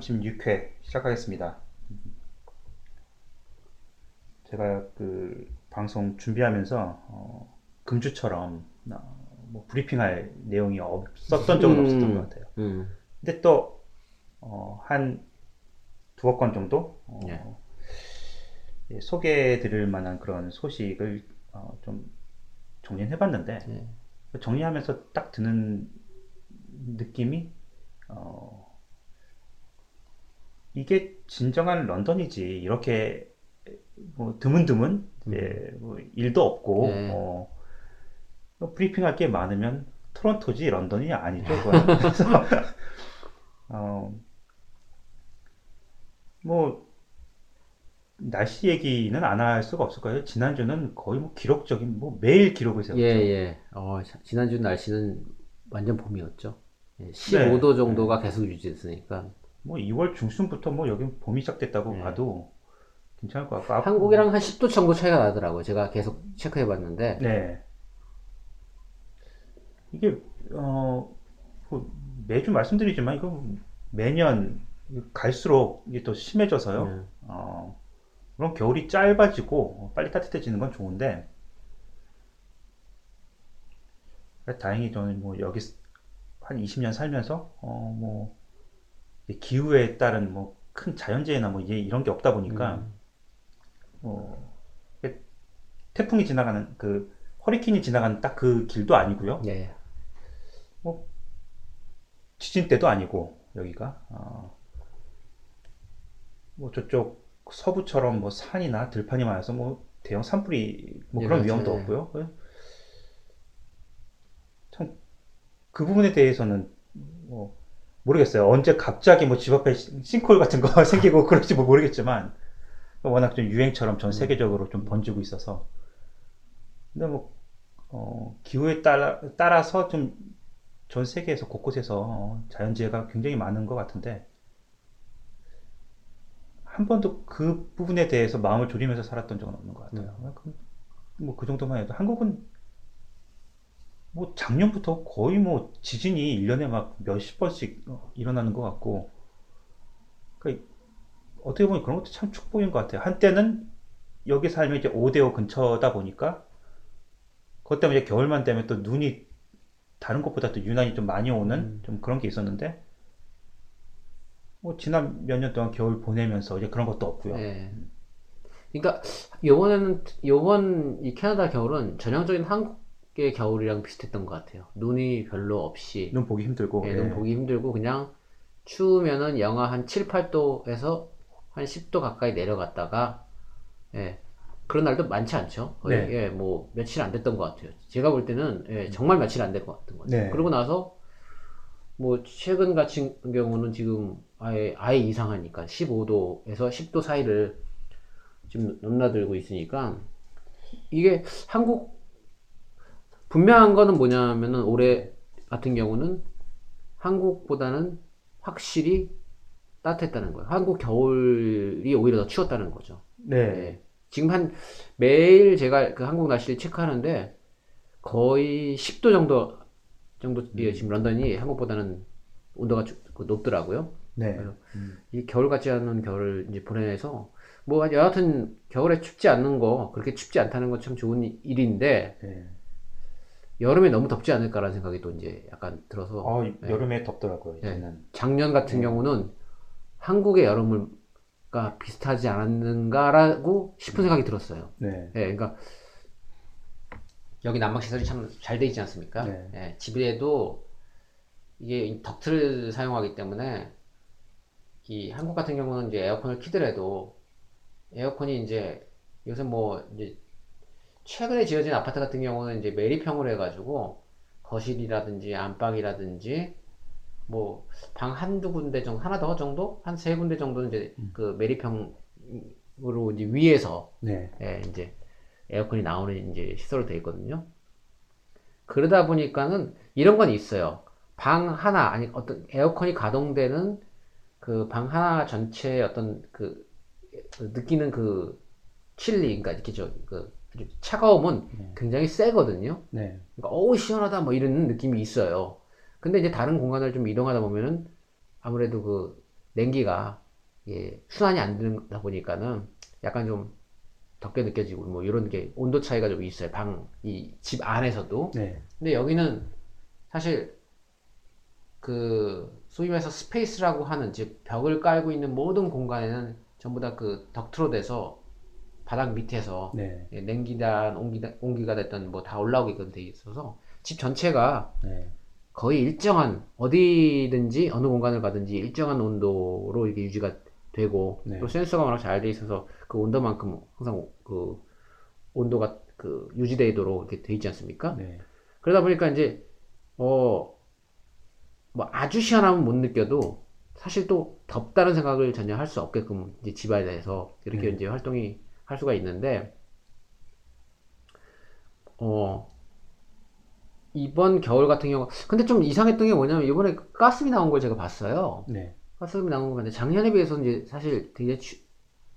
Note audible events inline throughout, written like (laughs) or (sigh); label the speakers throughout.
Speaker 1: 36회 시작하겠습니다. 제가 그 방송 준비하면서 어, 금주처럼 어, 뭐 브리핑할 내용이 없었던 적은
Speaker 2: 음.
Speaker 1: 없었던 것 같아요.
Speaker 2: 음.
Speaker 1: 근데 또, 어, 한 두어 건 정도, 어,
Speaker 2: 예.
Speaker 1: 예, 소개해 드릴 만한 그런 소식을 어, 좀 정리해 봤는데,
Speaker 2: 예.
Speaker 1: 정리하면서 딱 드는 느낌이, 어, 이게 진정한 런던이지, 이렇게, 뭐, 드문드문, 예, 뭐 일도 없고,
Speaker 2: 네.
Speaker 1: 어, 뭐 브리핑할 게 많으면 토론토지 런던이 아니죠, (laughs) 어, 뭐, 날씨 얘기는 안 할 수가 없을 거예요. 지난주는 거의 뭐 기록적인, 뭐 매일 기록을 세웠죠.
Speaker 2: 예, 예. 어, 자- 지난주 날씨는 완전 봄이었죠. 예, 15도 정도가 계속 유지됐으니까.
Speaker 1: 뭐 2월 중순부터 뭐 여기 봄이 시작됐다고
Speaker 2: 네.
Speaker 1: 봐도 괜찮을 것 같고. 앞-
Speaker 2: 한국이랑 한 10도 정도 차이가 나더라고요. 제가 계속 체크해 봤는데.
Speaker 1: 네. 이게, 어, 뭐 매주 말씀드리지만 이거 매년 갈수록 이게 또 심해져서요.
Speaker 2: 네.
Speaker 1: 어, 물론 겨울이 짧아지고 빨리 따뜻해지는 건 좋은데, 다행히 저는 뭐 여기 한 20년 살면서, 어, 뭐, 이 기후에 따른 뭐 큰 자연재해나 뭐 이런 게 없다 보니까,
Speaker 2: 음.
Speaker 1: 뭐, 태풍이 지나가는 그, 허리케인이 지나가는 딱 그 길도 아니고요.
Speaker 2: 예.
Speaker 1: 지진 때도 아니고 여기가 어, 뭐 저쪽 서부처럼 뭐 산이나 들판이 많아서 뭐 대형 산불이 뭐
Speaker 2: 예,
Speaker 1: 그런
Speaker 2: 맞아요.
Speaker 1: 위험도
Speaker 2: 예.
Speaker 1: 없고요. 참 그 부분에 대해서는 뭐 모르겠어요. 언제 갑자기 뭐 집 앞에 싱- 싱크홀 같은 거 (laughs) 생기고 그럴지 뭐 모르겠지만 워낙 좀 유행처럼
Speaker 2: 음.
Speaker 1: 전 세계적으로 좀 번지고 있어서 근데 뭐 어, 기후에 따라 따라서 좀 전 세계에서 곳곳에서 어, 자연재해가 굉장히 많은 것 같은데 한 번도 그 부분에 대해서 마음을 졸이면서 살았던 적은 없는 것 같아요. 뭐그 정도만 해도 한국은 뭐 작년부터 거의 뭐 지진이 1년에 막 몇십 번씩 어, 일어나는 것 같고 그러니까 어떻게 보면 그런 것도 참 축복인 것 같아요. 한때는 여기 살면 이제 5대5 근처다 보니까 그것 때문에 겨울만 되면 또 눈이 다른 곳보다 또 유난히 좀 많이 오는
Speaker 2: 음.
Speaker 1: 좀 그런 게 있었는데 뭐 지난 몇 년 동안 겨울 보내면서 이제 그런 것도 없고요.
Speaker 2: 예. 그러니까 요번에는 요번 이 캐나다 겨울은 전형적인 한국 의 겨울이랑 비슷했던 것 같아요. 눈이 별로 없이
Speaker 1: 눈 보기 힘들고
Speaker 2: 예,
Speaker 1: 예.
Speaker 2: 눈 보기 힘들고 그냥 추우면은 영하 한 7, 8도에서 한 10도 가까이 내려갔다가 예. 그런 날도 많지 않죠. 거의
Speaker 1: 네.
Speaker 2: 예, 뭐 며칠 안 됐던 것 같아요. 제가 볼 때는 예, 정말 며칠 안 될 것 같은 거죠.
Speaker 1: 네.
Speaker 2: 그러고 나서 뭐 최근 같은 경우는 지금 아예 아예 이상하니까 15도에서 10도 사이를 지금 넘나들고 있으니까 이게 한국 분명한 거는 뭐냐면은 올해 같은 경우는 한국보다는 확실히 따뜻했다는 거예요. 한국 겨울이 오히려 더 추웠다는 거죠.
Speaker 1: 네.
Speaker 2: 네. 지금 한 매일 제가 그 한국 날씨를 체크하는데 거의 10도 정도 정도 예, 지금 런던이 한국보다는 온도가 주- 그 높더라고요.
Speaker 1: 네.
Speaker 2: 그래서 이 겨울 같지 않은 겨울을 이제 보내서 뭐 여하튼 겨울에 춥지 않는 거 그렇게 춥지 않다는 건 참 좋은 이- 일인데
Speaker 1: 네.
Speaker 2: 여름에 너무 덥지 않을까라는 생각이 또 이제 약간 들어서
Speaker 1: 어, 여름에 덥더라고요,
Speaker 2: 네. 작년 같은
Speaker 1: 네.
Speaker 2: 경우는 한국의 여름과 비슷하지 않았는가라고 싶은 생각이 들었어요.
Speaker 1: 네.
Speaker 2: 예, 그러니까 여기 난방 시설이 참 잘 돼 있지 않습니까?
Speaker 1: 네.
Speaker 2: 예, 집에도 이게 이 덕트를 사용하기 때문에 이 한국 같은 경우는 이제 에어컨을 키더라도 에어컨이 이제 요새 뭐 이제 최근에 지어진 아파트 같은 경우는 이제 매립형으로 해가지고 거실이라든지 안방이라든지 뭐 방 한두 군데 정도 하나 더 정도 한 세 군데 정도는 이제 그 매립형으로 이제 위에서
Speaker 1: 네.
Speaker 2: 예, 이제 에어컨이 나오는 이제 시설로 되어 있거든요. 그러다 보니까는 이런 건 있어요. 방 하나 아니 어떤 에어컨이 가동되는 그 방 하나 전체의 어떤 그 느끼는 그 칠리 그러니까 이렇게 저그 차가움은
Speaker 1: 네.
Speaker 2: 굉장히 세거든요.
Speaker 1: 네.
Speaker 2: 그러니까 어우 시원하다 뭐 이런 느낌이 있어요. 근데 이제 다른 공간을 좀 이동하다 보면은 아무래도 그 냉기가 예, 순환이 안 되다 보니까는 약간 좀 덥게 느껴지고 뭐 이런 게 온도 차이가 좀 있어요. 방 이 집 안에서도.
Speaker 1: 네.
Speaker 2: 근데 여기는 사실 그 소위 말해서 space라고 하는 즉 벽을 깔고 있는 모든 공간에는 전부 다 그 덕트로 돼서 바닥 밑에서
Speaker 1: 네.
Speaker 2: 예, 냉기다 온기다 온기가 됐던 뭐 다 올라오게끔 돼 있어서 집 전체가
Speaker 1: 네.
Speaker 2: 거의 일정한 어디든지 어느 공간을 가든지 일정한 온도로 이게 유지가 되고
Speaker 1: 네.
Speaker 2: 또 센서가 워낙 잘 돼 있어서 그 온도만큼 항상 그 온도가 그 유지되도록 이렇게 돼 있지 않습니까?
Speaker 1: 네.
Speaker 2: 그러다 보니까 이제 어 뭐 아주 시원하면 못 느껴도 사실 또 덥다는 생각을 전혀 할 수 없게끔 이제 집안에서 이렇게
Speaker 1: 네.
Speaker 2: 이제 활동이 할 수가 있는데 어 이번 겨울 같은 경우 근데 좀 이상했던 게 뭐냐면 이번에 가스비 나온 걸 제가 봤어요.
Speaker 1: 네.
Speaker 2: 가스비 나온 거 봤는데 작년에 비해서 이제 사실 되게 추,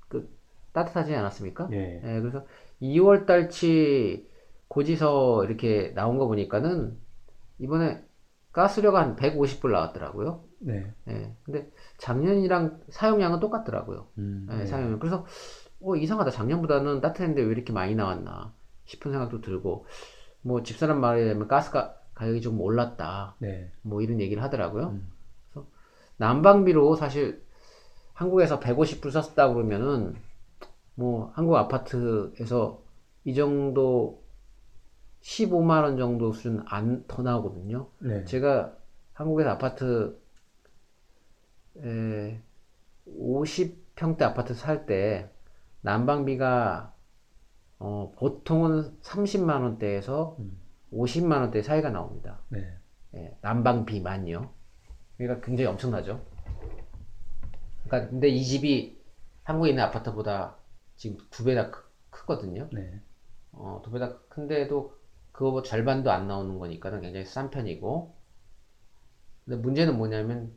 Speaker 2: 그 따뜻하지 않았습니까?
Speaker 1: 예.
Speaker 2: 예, 그래서 2월 달치 고지서 이렇게 나온 거 보니까는 이번에 가스료가 한 150불 나왔더라고요.
Speaker 1: 네.
Speaker 2: 예, 근데 작년이랑 사용량은 똑같더라고요.
Speaker 1: 음,
Speaker 2: 예,
Speaker 1: 네.
Speaker 2: 사용량. 그래서 어, 이상하다. 작년보다는 따뜻했는데 왜 이렇게 많이 나왔나 싶은 생각도 들고 뭐 집사람 말에 의하면 가스가 가격이 좀 올랐다.
Speaker 1: 네.
Speaker 2: 뭐 이런 얘기를 하더라고요.
Speaker 1: 음.
Speaker 2: 그래서 난방비로 사실 한국에서 150불 썼다 그러면은 뭐 한국 아파트에서 이 정도 15만 원 정도 수준 안 더 나오거든요.
Speaker 1: 네.
Speaker 2: 제가 한국에서 아파트 에 50평대 아파트 살 때 난방비가 어, 보통은 30만 원대에서
Speaker 1: 음.
Speaker 2: 50만 원대 사이가 나옵니다.
Speaker 1: 네.
Speaker 2: 예, 난방비만요. 그러니까 굉장히 엄청나죠. 그러니까 근데 이 집이 한국에 있는 아파트보다 지금 두 배나 크, 크거든요.
Speaker 1: 네.
Speaker 2: 어, 두 배나 큰데도 그거 뭐 절반도 안 나오는 거니까는 굉장히 싼 편이고. 근데 문제는 뭐냐면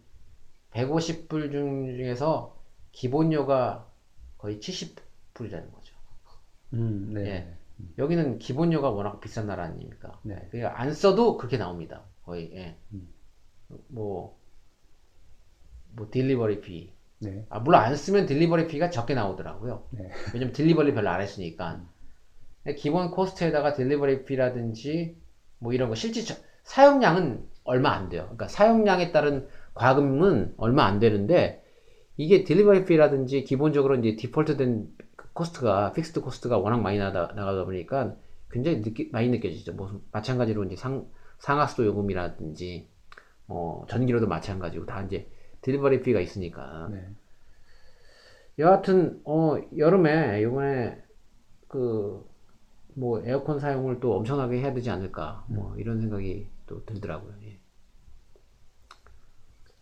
Speaker 2: 150불 중에서 기본료가 거의 70 불이라는 거죠.
Speaker 1: 음, 네.
Speaker 2: 예. 여기는 기본료가 워낙 비싼 나라 아닙니까?
Speaker 1: 네.
Speaker 2: 그러니까 안 써도 그렇게 나옵니다. 거의. 예.
Speaker 1: 음.
Speaker 2: 뭐, 뭐 delivery fee.
Speaker 1: 네.
Speaker 2: 아, 물론 안 쓰면 delivery fee가 적게 나오더라고요.
Speaker 1: 네.
Speaker 2: 왜냐면 delivery 별로 안 했으니까. 근데 기본 cost에다가 delivery fee라든지 뭐 이런 거 실제 저- 사용량은 얼마 안 돼요. 그러니까 사용량에 따른 과금은 얼마 안 되는데 이게 delivery fee라든지 기본적으로 이제 default된 cost가 fixed cost가 워낙 많이 나다, 나가다 보니까 굉장히 느끼, 많이 느껴지죠. 뭐 마찬가지로 이제 상 상하수도 요금이라든지 뭐 전기료도 마찬가지고 다 이제 delivery fee가 있으니까
Speaker 1: 네.
Speaker 2: 여하튼 어 여름에 이번에 그 뭐 에어컨 사용을 또 엄청나게 해야 되지 않을까 뭐 이런 생각이 또 들더라고요. 예.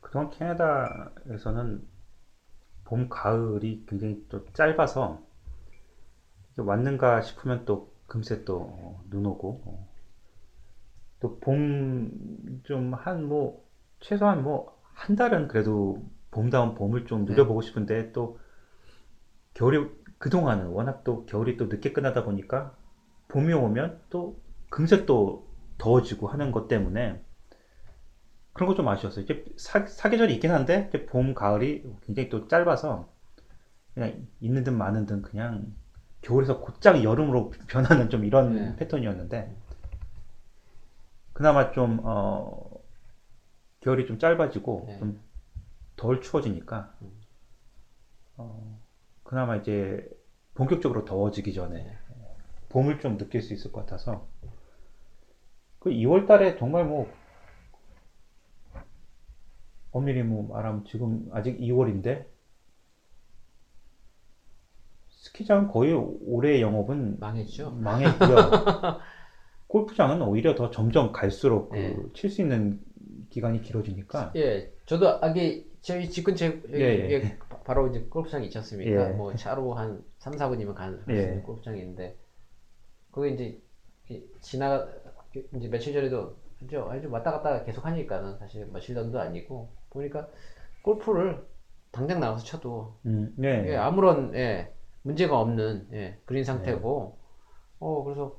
Speaker 1: 그동안 캐나다에서는 봄, 가을이 굉장히 또 짧아서 왔는가 싶으면 또 금세 또 어, 눈 오고 어. 또봄 좀 한 뭐 최소한 뭐 한 달은 그래도 봄다운 봄을 좀 누려보고 싶은데 또 겨울이 그동안은 워낙 또 겨울이 또 늦게 끝나다 보니까 봄이 오면 또 금세 또 더워지고 하는 것 때문에 그런 거 좀 아쉬웠어요. 이제 사, 사계절이 있긴 한데 봄, 가을이 굉장히 또 짧아서 그냥 있는 듯 마는 듯 그냥 겨울에서 곧장 여름으로 변하는 좀 이런
Speaker 2: 네.
Speaker 1: 패턴이었는데 그나마 좀 어, 겨울이 좀 짧아지고
Speaker 2: 네.
Speaker 1: 좀덜 추워지니까 어, 그나마 이제 본격적으로 더워지기 전에 봄을 좀 느낄 수 있을 것 같아서 그 2월 달에 정말 뭐 엄밀히 뭐 말하면 지금 아직 2월인데 스키장 거의 올해 영업은
Speaker 2: 망했죠.
Speaker 1: 망했고요. (laughs) 골프장은 오히려 더 점점 갈수록
Speaker 2: 네.
Speaker 1: 칠수 있는 기간이 길어지니까
Speaker 2: 예, 저도 아기 저희 집 근처에
Speaker 1: 예, 예.
Speaker 2: 바로 이제 골프장이 있지 않습니까?
Speaker 1: 예.
Speaker 2: 뭐 차로 한 3, 4분이면 가는
Speaker 1: 예.
Speaker 2: 있는데 거기 이제 지나 이제 며칠 전에도 아주 아주 왔다 갔다 계속 하니까는 사실 며칠 전도 아니고 보니까 골프를 당장 나가서 쳐도
Speaker 1: 음, 네.
Speaker 2: 예, 아무런 예, 문제가 없는 예, 그린 상태고 어 그래서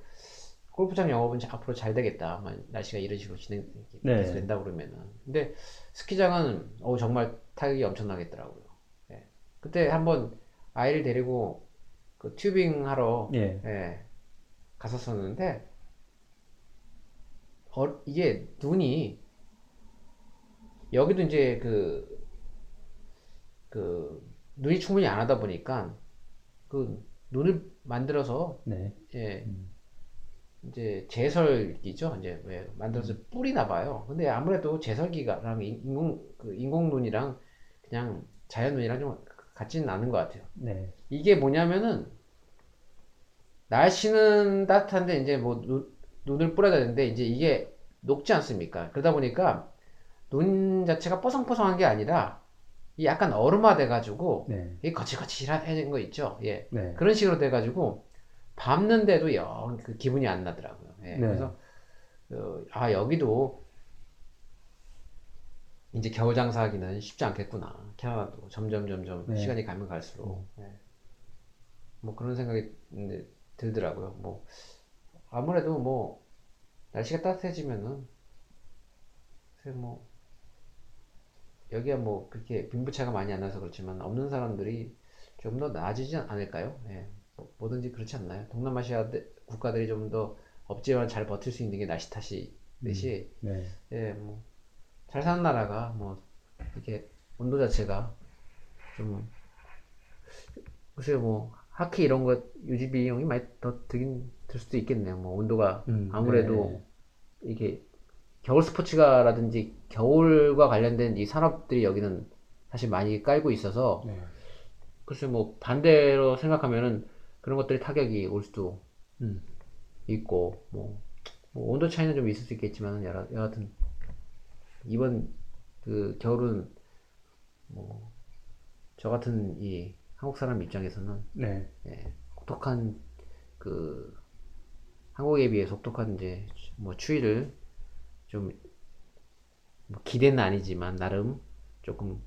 Speaker 2: 골프장 영업은 자- 앞으로 잘 되겠다. 만 날씨가 이런 식으로 진행
Speaker 1: 네.
Speaker 2: 계속 된다 그러면은. 근데 스키장은 어 정말 타격이 엄청나겠더라고요. 예. 그때 한번 아이를 데리고 그 튜빙 하러
Speaker 1: 예.
Speaker 2: 예, 갔었었는데 어, 이게 눈이 여기도 이제 그, 그 눈이 충분히 안 하다 보니까 그 눈을 만들어서
Speaker 1: 네.
Speaker 2: 예,
Speaker 1: 음.
Speaker 2: 이제 제설기죠. 이제 왜 만들어서
Speaker 1: 음.
Speaker 2: 뿌리나 봐요. 근데 아무래도 제설기랑 인공 그 인공 눈이랑 그냥 자연 눈이랑 좀 같지는 않은 것 같아요.
Speaker 1: 네.
Speaker 2: 이게 뭐냐면은 날씨는 따뜻한데 이제 뭐 눈, 눈을 뿌려야 되는데 이제 이게 녹지 않습니까? 그러다 보니까 눈 자체가 뽀송뽀송한 게 아니라 이 약간 얼음화 돼가지고
Speaker 1: 네.
Speaker 2: 이 거칠거칠해진 거 있죠. 예.
Speaker 1: 네.
Speaker 2: 그런 식으로 돼가지고 밟는데도 영 그 기분이 안 나더라고요. 예,
Speaker 1: 네.
Speaker 2: 그래서 어, 아 여기도 이제 겨울 장사하기는 쉽지 않겠구나. 캐나다도 점점 점점
Speaker 1: 네.
Speaker 2: 시간이 가면 갈수록 예. 뭐 그런 생각이 들더라고요. 뭐 아무래도 뭐 날씨가 따뜻해지면은 뭐 여기가 뭐 그렇게 빈부차가 많이 안 나서 그렇지만 없는 사람들이 좀더 나아지지 않을까요? 예. 뭐, 뭐든지 그렇지 않나요? 동남아시아 대- 국가들이 좀더 없지만 잘 버틸 수 있는 게 날씨 탓이듯이
Speaker 1: 네.
Speaker 2: 예, 뭐 잘 사는 나라가 뭐 이렇게 온도 자체가 좀 글쎄요 뭐 하키 이런 거 유지 비용이 많이 더 들긴 들 수도 있겠네요. 뭐 온도가
Speaker 1: 음,
Speaker 2: 아무래도
Speaker 1: 네.
Speaker 2: 이게 겨울 스포츠가라든지 겨울과 관련된 이 산업들이 여기는 사실 많이 깔고 있어서
Speaker 1: 네.
Speaker 2: 글쎄 뭐 반대로 생각하면은 그런 것들이 타격이 올 수도
Speaker 1: 음.
Speaker 2: 있고 뭐, 뭐 온도 차이는 좀 있을 수 있겠지만 여하, 여하튼 이번 그 겨울은 뭐 저 같은 이 한국 사람 입장에서는
Speaker 1: 네.
Speaker 2: 예, 혹독한 그 한국에 비해 혹독한 이제 뭐 추위를 좀 뭐 기대는 아니지만 나름 조금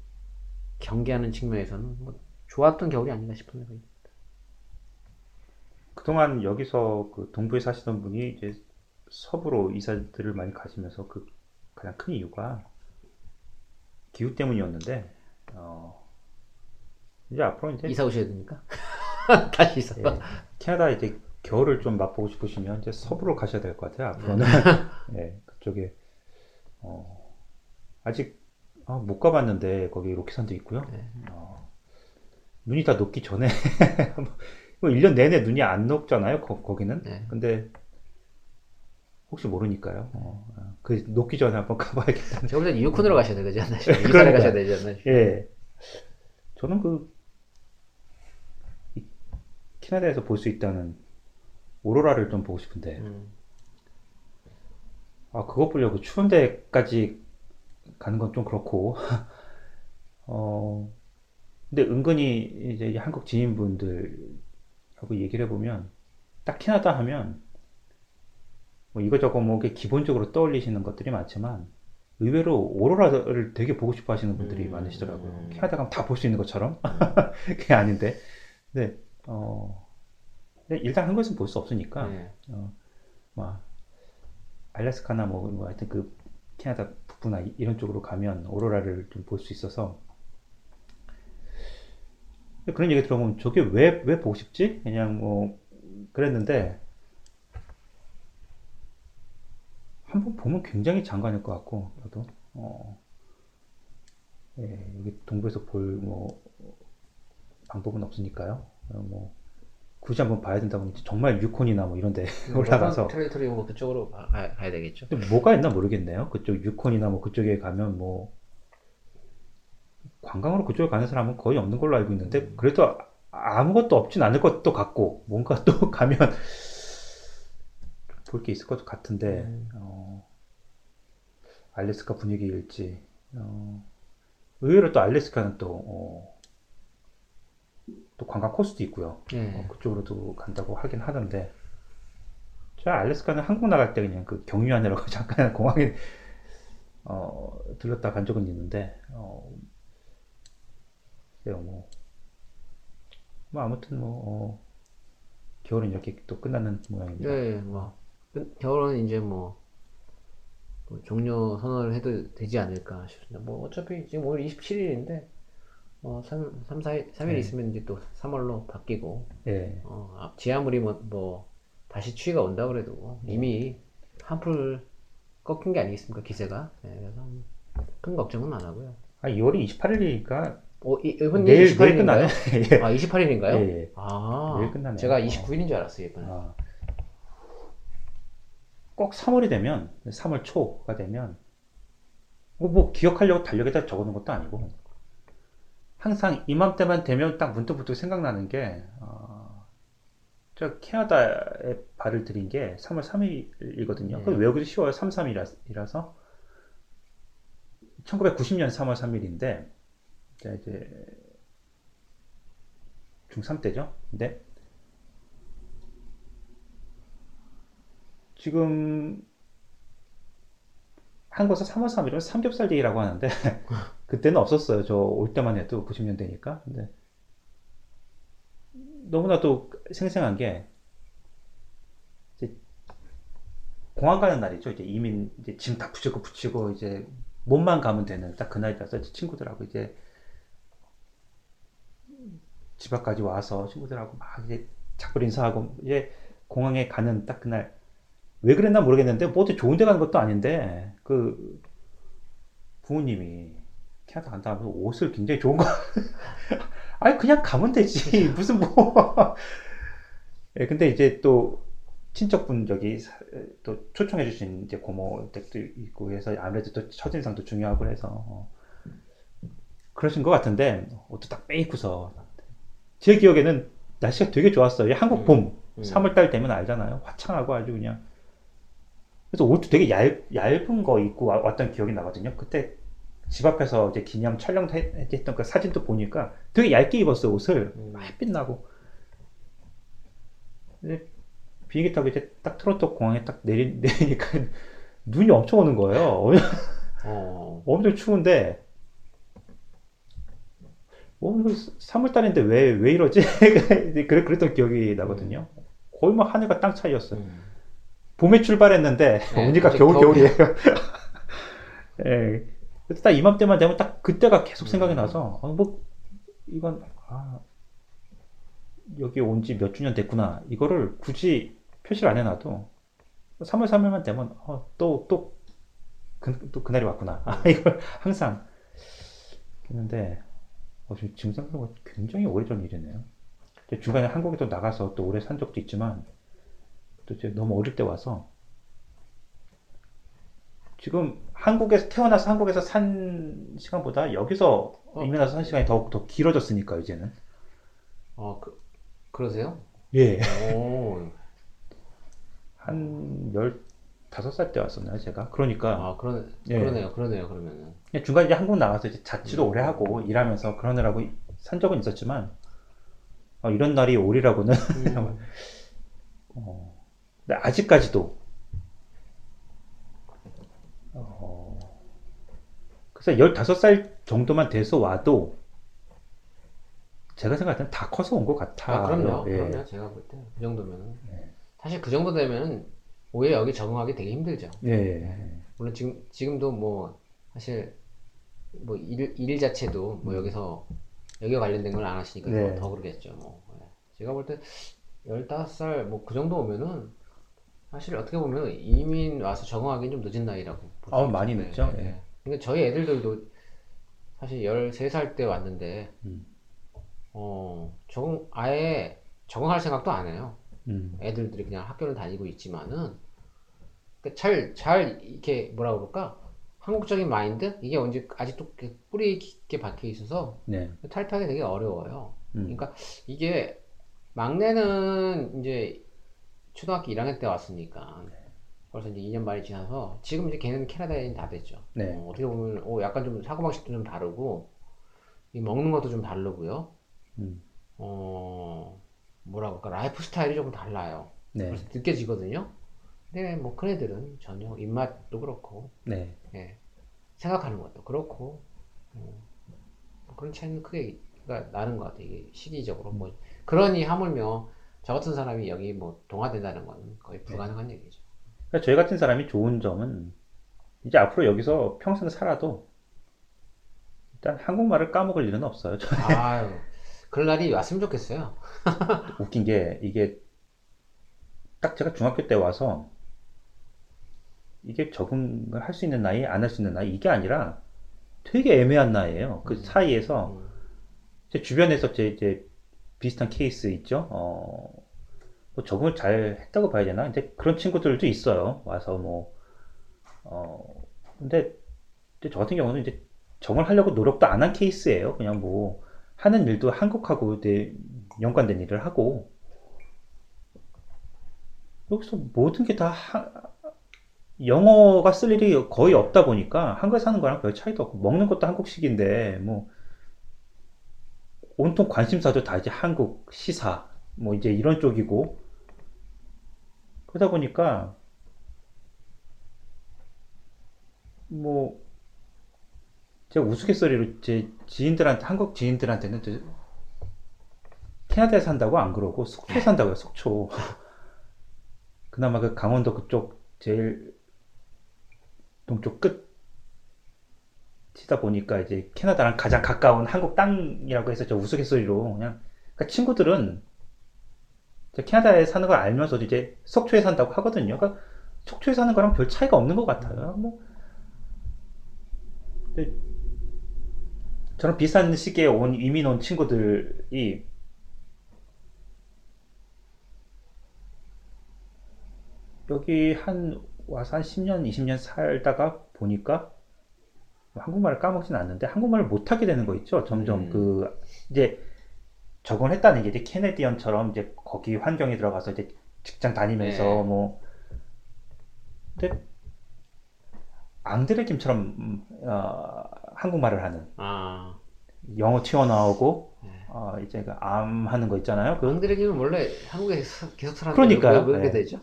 Speaker 2: 경계하는 측면에서는 뭐 좋았던 겨울이 아닌가 싶은 생각이
Speaker 1: 그동안 여기서 그 동부에 사시던 분이 이제 서부로 이사들을 많이 가시면서 그 가장 큰 이유가 기후 때문이었는데 어 이제 앞으로 이제
Speaker 2: 이사 오셔야 됩니까? (laughs) (laughs) 다시 이사.
Speaker 1: 예, 캐나다 이제 겨울을 좀 맛보고 싶으시면 이제 서부로 가셔야 될 것 같아요. 앞으로는 예, (laughs) 그쪽에 어, 아직 아, 못 가봤는데 거기 로키산도 있고요.
Speaker 2: 네.
Speaker 1: 어, 눈이 다 녹기 전에 (laughs) 뭐 1년 내내 눈이 안 녹잖아요. 거, 거기는.
Speaker 2: 네.
Speaker 1: 근데 혹시 모르니까요. 어, 어, 그 녹기 전에 한번 (laughs) 가봐야겠다.
Speaker 2: 제가 볼땐 유콘으로 가셔야 되지 않나 싶어요.
Speaker 1: 그러니까요.
Speaker 2: 가셔야 되지 않나 싶어요.
Speaker 1: 예. 저는 그 이- 캐나다에서 볼 수 있다는 오로라를 좀 보고 싶은데.
Speaker 2: 음,
Speaker 1: 아 그거 보려고 추운 데까지 가는 건 좀 그렇고. (laughs) 어 근데 은근히 이제 이 한국 지인분들하고 얘기를 해보면 딱 캐나다 하면 뭐 이거저거 뭐 기본적으로 떠올리시는 것들이 많지만 의외로 오로라를 되게 보고 싶어 하시는 분들이
Speaker 2: 음.
Speaker 1: 많으시더라고요. 캐나다 가면 다 볼 수 있는 것처럼? (laughs) 그게 아닌데. 근데 어 일단 한국에서는 볼수 없으니까
Speaker 2: 네.
Speaker 1: 어, 뭐 알래스카나 뭐, 뭐 하여튼 그 캐나다 북부나 이- 이런 쪽으로 가면 오로라를 좀 볼 수 있어서 그런 얘기 들어보면 저게 왜, 왜 보고 싶지? 그냥 뭐 그랬는데 한번 보면 굉장히 장관일 것 같고 저도 어, 예, 여기 동부에서 볼 뭐 방법은 없으니까요. 어, 뭐 굳이 한번 봐야 된다고 하면 정말 유콘이나 뭐 이런 데 (laughs) 올라가서
Speaker 2: 테리토리 뭐 그쪽으로 가, 가- 가야 되겠죠.
Speaker 1: 근데 뭐가 있나 모르겠네요. 그쪽 유콘이나 뭐 그쪽에 가면 뭐 관광으로 그쪽에 가는 사람은 거의 없는 걸로 알고 있는데 그래도 아- 아무것도 없진 않을 것도 같고 뭔가 또 (laughs) 가면 볼 게 있을 것 같은데
Speaker 2: 음.
Speaker 1: 어, 알래스카 분위기일지 어, 의외로 또 알래스카는 또, 어, 또 관광 코스도 있고요.
Speaker 2: 네.
Speaker 1: 어, 그쪽으로도 간다고 하긴 하던데 저 알래스카는 한국 나갈 때 그냥 그 경유 하느라고 (laughs) 잠깐 공항에 어, 들렀다 간 적은 있는데 어, 글쎄요, 뭐, 뭐 아무튼 뭐 어, 겨울은 이렇게 또 끝나는 모양입니다.
Speaker 2: 네, 뭐 끝- 겨울은 이제 뭐 뭐 종료 선언을 해도 되지 않을까 싶습니다. 뭐 어차피 지금 오늘 27일인데 어, 3, 3, 4일, 3일
Speaker 1: 네.
Speaker 2: 있으면 이제 또 3월로 바뀌고
Speaker 1: 예.
Speaker 2: 어, 앞- 지하물이 뭐, 뭐 다시 추위가 온다 그래도 이미 한풀 꺾인 게 아니겠습니까 기세가 네, 그래서 큰 걱정은 안 하고요.
Speaker 1: 아, 2월이 28일이니까
Speaker 2: 어, 이, 이번
Speaker 1: 내일,
Speaker 2: 내일
Speaker 1: 끝나네.
Speaker 2: 28일인가요? (laughs)
Speaker 1: 예.
Speaker 2: 아 28일인가요?
Speaker 1: 예, 예.
Speaker 2: 아
Speaker 1: 내일 끝나네요.
Speaker 2: 제가
Speaker 1: 어.
Speaker 2: 29일인 줄 알았어요 이번에.
Speaker 1: 아, 꼭 3월이 되면 3월 초가 되면 뭐, 뭐 기억하려고 달력에다 적어놓은 것도 아니고 항상 이맘때만 되면 딱 문득 문득 생각나는 게 어, 저 캐나다에 발을 들인 게 3월 3일이거든요.
Speaker 2: 네.
Speaker 1: 그 외우기도 쉬워요. 3, 3일이라서 1990년 3월 3일인데 이제 중3 때죠. 근데 지금 한국에서 3월 3일은 삼겹살 데이라고 하는데 (laughs) 그때는 없었어요. 저 올 때만 해도 90년대니까. 근데 너무나도 생생한 게 공항 가는 날이죠. 이제 이민 이제 짐 다 붙이고 붙이고 이제 몸만 가면 되는 딱 그날이라서 친구들하고 이제 집 앞까지 와서 친구들하고 막 이제 작별 인사하고 이제 공항에 가는 딱 그날 왜 그랬나 모르겠는데 뭐 어디 좋은 데 가는 것도 아닌데 그 부모님이 캐나다 간다 하면서 옷을 굉장히 좋은 거. (laughs) 아니 그냥 가면 되지. (laughs) 무슨 뭐. 예, 근데 이제 또 친척분 저기 사- 또 초청해 주신 이제 고모 댁도 있고 해서 아무래도 또 첫인상도 중요하고 해서 어, 그러신 것 같은데 옷도 딱 빼입고서. 제 기억에는 날씨가 되게 좋았어요. 한국
Speaker 2: 음.
Speaker 1: 봄.
Speaker 2: 음.
Speaker 1: 3월달 되면 알잖아요. 화창하고 아주 그냥. 그래서 옷도 되게 얇, 얇은 거 입고 와- 왔던 기억이 나거든요. 그때 집 앞에서 이제 기념 촬영 했- 했던 그 사진도 보니까 되게 얇게 입었어요 옷을
Speaker 2: 음.
Speaker 1: 햇빛 나고 비행기 타고 이제 딱 토론토 공항에 딱 내리, (laughs) 내리니까 눈이 엄청 오는 거예요
Speaker 2: 어,
Speaker 1: 엄청 추운데 어, 3월 달인데 왜, 왜 이러지? (laughs) 그래, 그랬던 기억이 나거든요. 거의 뭐 하늘과 땅 차이였어요.
Speaker 2: 음.
Speaker 1: 봄에 출발했는데
Speaker 2: 네,
Speaker 1: 오니까 겨울. 겨울이에요. (laughs) 예. 그래서 딱 이맘때만 되면 딱 그때가 계속 생각이
Speaker 2: 음.
Speaker 1: 나서 아, 뭐 이건 아, 여기 온 지 몇 주년 됐구나. 이거를 굳이 표시를 안 해놔도 3월 3일만 되면 어, 또또 그, 또 그날이 왔구나. 아, 이걸 항상 했는데 어, 지금 생각해보면 굉장히 오래전 일이네요. 중간에 한국에도 나가서 또 오래 산 적도 있지만 또 이제 너무 어릴 때 와서 지금 한국에서 태어나서 한국에서 산 시간보다 여기서
Speaker 2: 어.
Speaker 1: 이민 와서 산 시간이 더, 더 길어졌으니까 이제는
Speaker 2: 어, 그, 그러세요?
Speaker 1: 예.
Speaker 2: 오,
Speaker 1: 한 15살 때 왔었나요, 제가? 그러니까
Speaker 2: 아, 그러,
Speaker 1: 예.
Speaker 2: 그러네요, 그러네요, 그러면은.
Speaker 1: 그냥 중간에 이제 한국 나가서 이제 자취도 오래 하고 일하면서 그러느라고 산 적은 있었지만 어, 이런 날이 오리라고는
Speaker 2: 음. (laughs)
Speaker 1: 어, 근데 아직까지도 어, 그래서 15살 정도만 돼서 와도 제가 생각할 때는 다 커서 온 것 같아요.
Speaker 2: 아, 그럼요,
Speaker 1: 예.
Speaker 2: 그럼요. 제가 볼 때. 그 정도면은.
Speaker 1: 네.
Speaker 2: 사실 그 정도 되면은 오히려 여기 적응하기 되게 힘들죠.
Speaker 1: 예.
Speaker 2: 물론 지금, 지금도 뭐, 사실, 뭐, 일, 일 자체도 뭐
Speaker 1: 음.
Speaker 2: 여기서, 여기와 관련된 걸 안 하시니까
Speaker 1: 네.
Speaker 2: 더, 더 그러겠죠. 뭐. 예. 제가 볼 때, 15살, 뭐, 그 정도 오면은, 사실 어떻게 보면 이민 와서 적응하기는 좀 늦은 나이라고. 있죠.
Speaker 1: 많이
Speaker 2: 네,
Speaker 1: 늦죠.
Speaker 2: 네,
Speaker 1: 예.
Speaker 2: 네. 그러니까 저희 애들들도 사실 13살 때 왔는데,
Speaker 1: 음.
Speaker 2: 어, 적응, 아예 적응할 생각도 안 해요.
Speaker 1: 음.
Speaker 2: 애들들이 그냥 학교를 다니고 있지만은 그 잘, 잘 이렇게 뭐라 그럴까? 한국적인 마인드? 이게 언제 아직도 뿌리 깊게 박혀 있어서
Speaker 1: 네.
Speaker 2: 탈피하기 되게 어려워요.
Speaker 1: 음.
Speaker 2: 그러니까 이게 막내는 이제 초등학교 1학년 때 왔으니까 벌써 이제 2년 반이 지나서 지금 이제 걔는 캐나다인이 다 됐죠.
Speaker 1: 네.
Speaker 2: 어, 떻게 보면 어, 약간 좀 사고 방식도 좀 다르고 이 먹는 것도 좀 다르고요.
Speaker 1: 음.
Speaker 2: 어 뭐라 그럴까 라이프 스타일이 조금 달라요.
Speaker 1: 네.
Speaker 2: 그래서 느껴지거든요. 근데 뭐 큰 애들은 전혀 입맛도 그렇고
Speaker 1: 네.
Speaker 2: 예. 생각하는 것도 그렇고 어, 뭐 그런 차이는 크게 가 나는 것 같아요. 이게 시기적으로 뭐 그러니 하물며 저 같은 사람이 여기 뭐 동화된다는 건 거의 불가능한 얘기죠.
Speaker 1: 그러니까 저희 같은 사람이 좋은 점은 이제 앞으로 여기서 평생 살아도 일단 한국말을 까먹을 일은 없어요. 저- (laughs)
Speaker 2: 아유, 그럴 날이 왔으면 좋겠어요. (laughs)
Speaker 1: 웃긴 게 이게 딱 제가 중학교 때 와서 이게 적응을 할 수 있는 나이, 안 할 수 있는 나이 이게 아니라 되게 애매한 나이예요. 그 사이에서
Speaker 2: 음.
Speaker 1: 제 주변에서 제 이제 비슷한 케이스 있죠. 어, 뭐 적응을 잘 했다고 봐야 되나? 이제 그런 친구들도 있어요. 와서 뭐, 어, 근데 이제 저 같은 경우는 이제 적응을 하려고 노력도 안 한 케이스예요. 그냥 뭐 하는 일도 한국하고 연관된 일을 하고 여기서 모든 게 다 영어가 쓸 일이 거의 없다 보니까 한국에 사는 거랑 별 차이도 없고 먹는 것도 한국식인데 뭐 온통 관심사도 다 이제 한국 시사 뭐 이제 이런 쪽이고 그러다 보니까 뭐 제가 우스갯소리로 제 지인들한테 한국 지인들한테는 저 캐나다에 산다고 안 그러고 속초에 산다고요 속초. (laughs) 그나마 그 강원도 그쪽 제일 동쪽 끝이다 보니까 이제 캐나다랑 가장 가까운 한국 땅이라고 해서 저 우스갯소리로 그냥 그러니까 친구들은 저 캐나다에 사는 걸 알면서도 이제 속초에 산다고 하거든요. 그러니까 속초에 사는 거랑 별 차이가 없는 것 같아요. 뭐 저는 비슷한 시기에 온 이민 온 친구들이 여기 한 와서 한 10년, 20년 살다가 보니까 한국말을 까먹진 않는데 한국말을 못하게 되는 거 있죠. 점점
Speaker 2: 음.
Speaker 1: 그 이제 적응을 했다는 게 이제 캐네디언처럼 이제 거기 환경에 들어가서 이제 직장 다니면서
Speaker 2: 네.
Speaker 1: 뭐 근데 앙드레 김처럼 음, 어, 한국말을 하는
Speaker 2: 아,
Speaker 1: 영어 튀어나오고
Speaker 2: 네.
Speaker 1: 어, 이제 그 암 하는 거 있잖아요. 그
Speaker 2: 앙드레기는 원래 한국에 서- 계속 살았는데
Speaker 1: 그러니까요.
Speaker 2: 왜, 왜 그렇게
Speaker 1: 네.
Speaker 2: 되죠?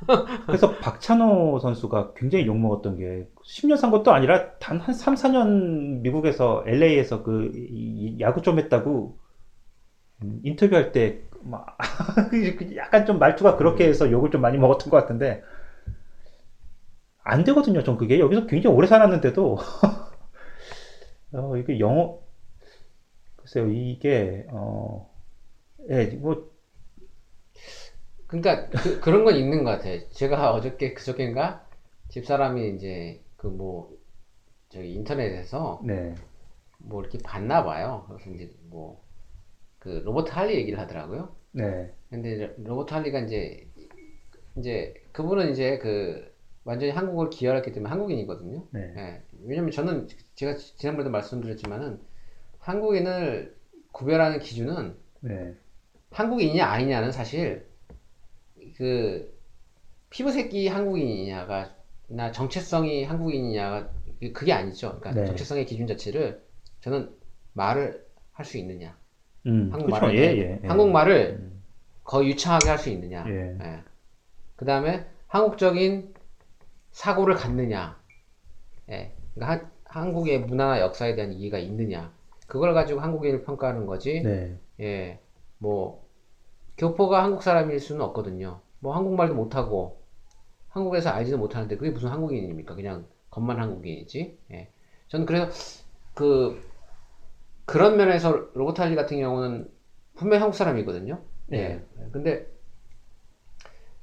Speaker 2: (laughs)
Speaker 1: 그래서 박찬호 선수가 굉장히 욕먹었던 게 10년 산 것도 아니라 단 한 3, 4년 미국에서 LA에서 그 야구 좀 했다고 음, 인터뷰할 때 막 (laughs) 약간 좀 말투가 그렇게 해서 욕을 좀 많이 먹었던 것 같은데 안 되거든요. 전 그게 여기서 굉장히 오래 살았는데도 (laughs) 어, 이게 영어 글쎄요 이게 어 예, 뭐
Speaker 2: 그러니까 그, 그런 건 있는 것 같아. 제가 어저께 그저께인가 집사람이 이제 그 뭐 저기 인터넷에서
Speaker 1: 네.
Speaker 2: 뭐 이렇게 봤나 봐요. 그래서 이제 뭐 그 로버트 할리 얘기를 하더라고요.
Speaker 1: 네.
Speaker 2: 근데 로버트 할리가 이제 이제 그분은 이제 그 완전히 한국을 기여했기 때문에 한국인이거든요.
Speaker 1: 네.
Speaker 2: 예. 왜냐면 저는 제가 지난번에도 말씀드렸지만은 한국인을 구별하는 기준은
Speaker 1: 네.
Speaker 2: 한국인이냐 아니냐는 사실 그 피부색이 한국인이냐가 나 정체성이 한국인이냐가 그게 아니죠. 그러니까
Speaker 1: 네.
Speaker 2: 정체성의 기준 자체를 저는 말을 할 수 있느냐.
Speaker 1: 음,
Speaker 2: 한국말을
Speaker 1: 그쵸. 예, 예, 예.
Speaker 2: 한국말을
Speaker 1: 음.
Speaker 2: 거의 유창하게 할 수 있느냐.
Speaker 1: 예.
Speaker 2: 그 다음에 한국적인 사고를 갖느냐. 예. 그러니까 한- 한국의 문화나 역사에 대한 이해가 있느냐. 그걸 가지고 한국인을 평가하는 거지.
Speaker 1: 네.
Speaker 2: 예. 뭐 교포가 한국 사람일 수는 없거든요. 뭐 한국말도 못하고 한국에서 알지도 못하는데 그게 무슨 한국인입니까? 그냥 겉만 한국인이지. 예. 저는 그래서 그 그런 면에서 로버트 할리 같은 경우는 분명히 한국 사람이거든요. 예. 근데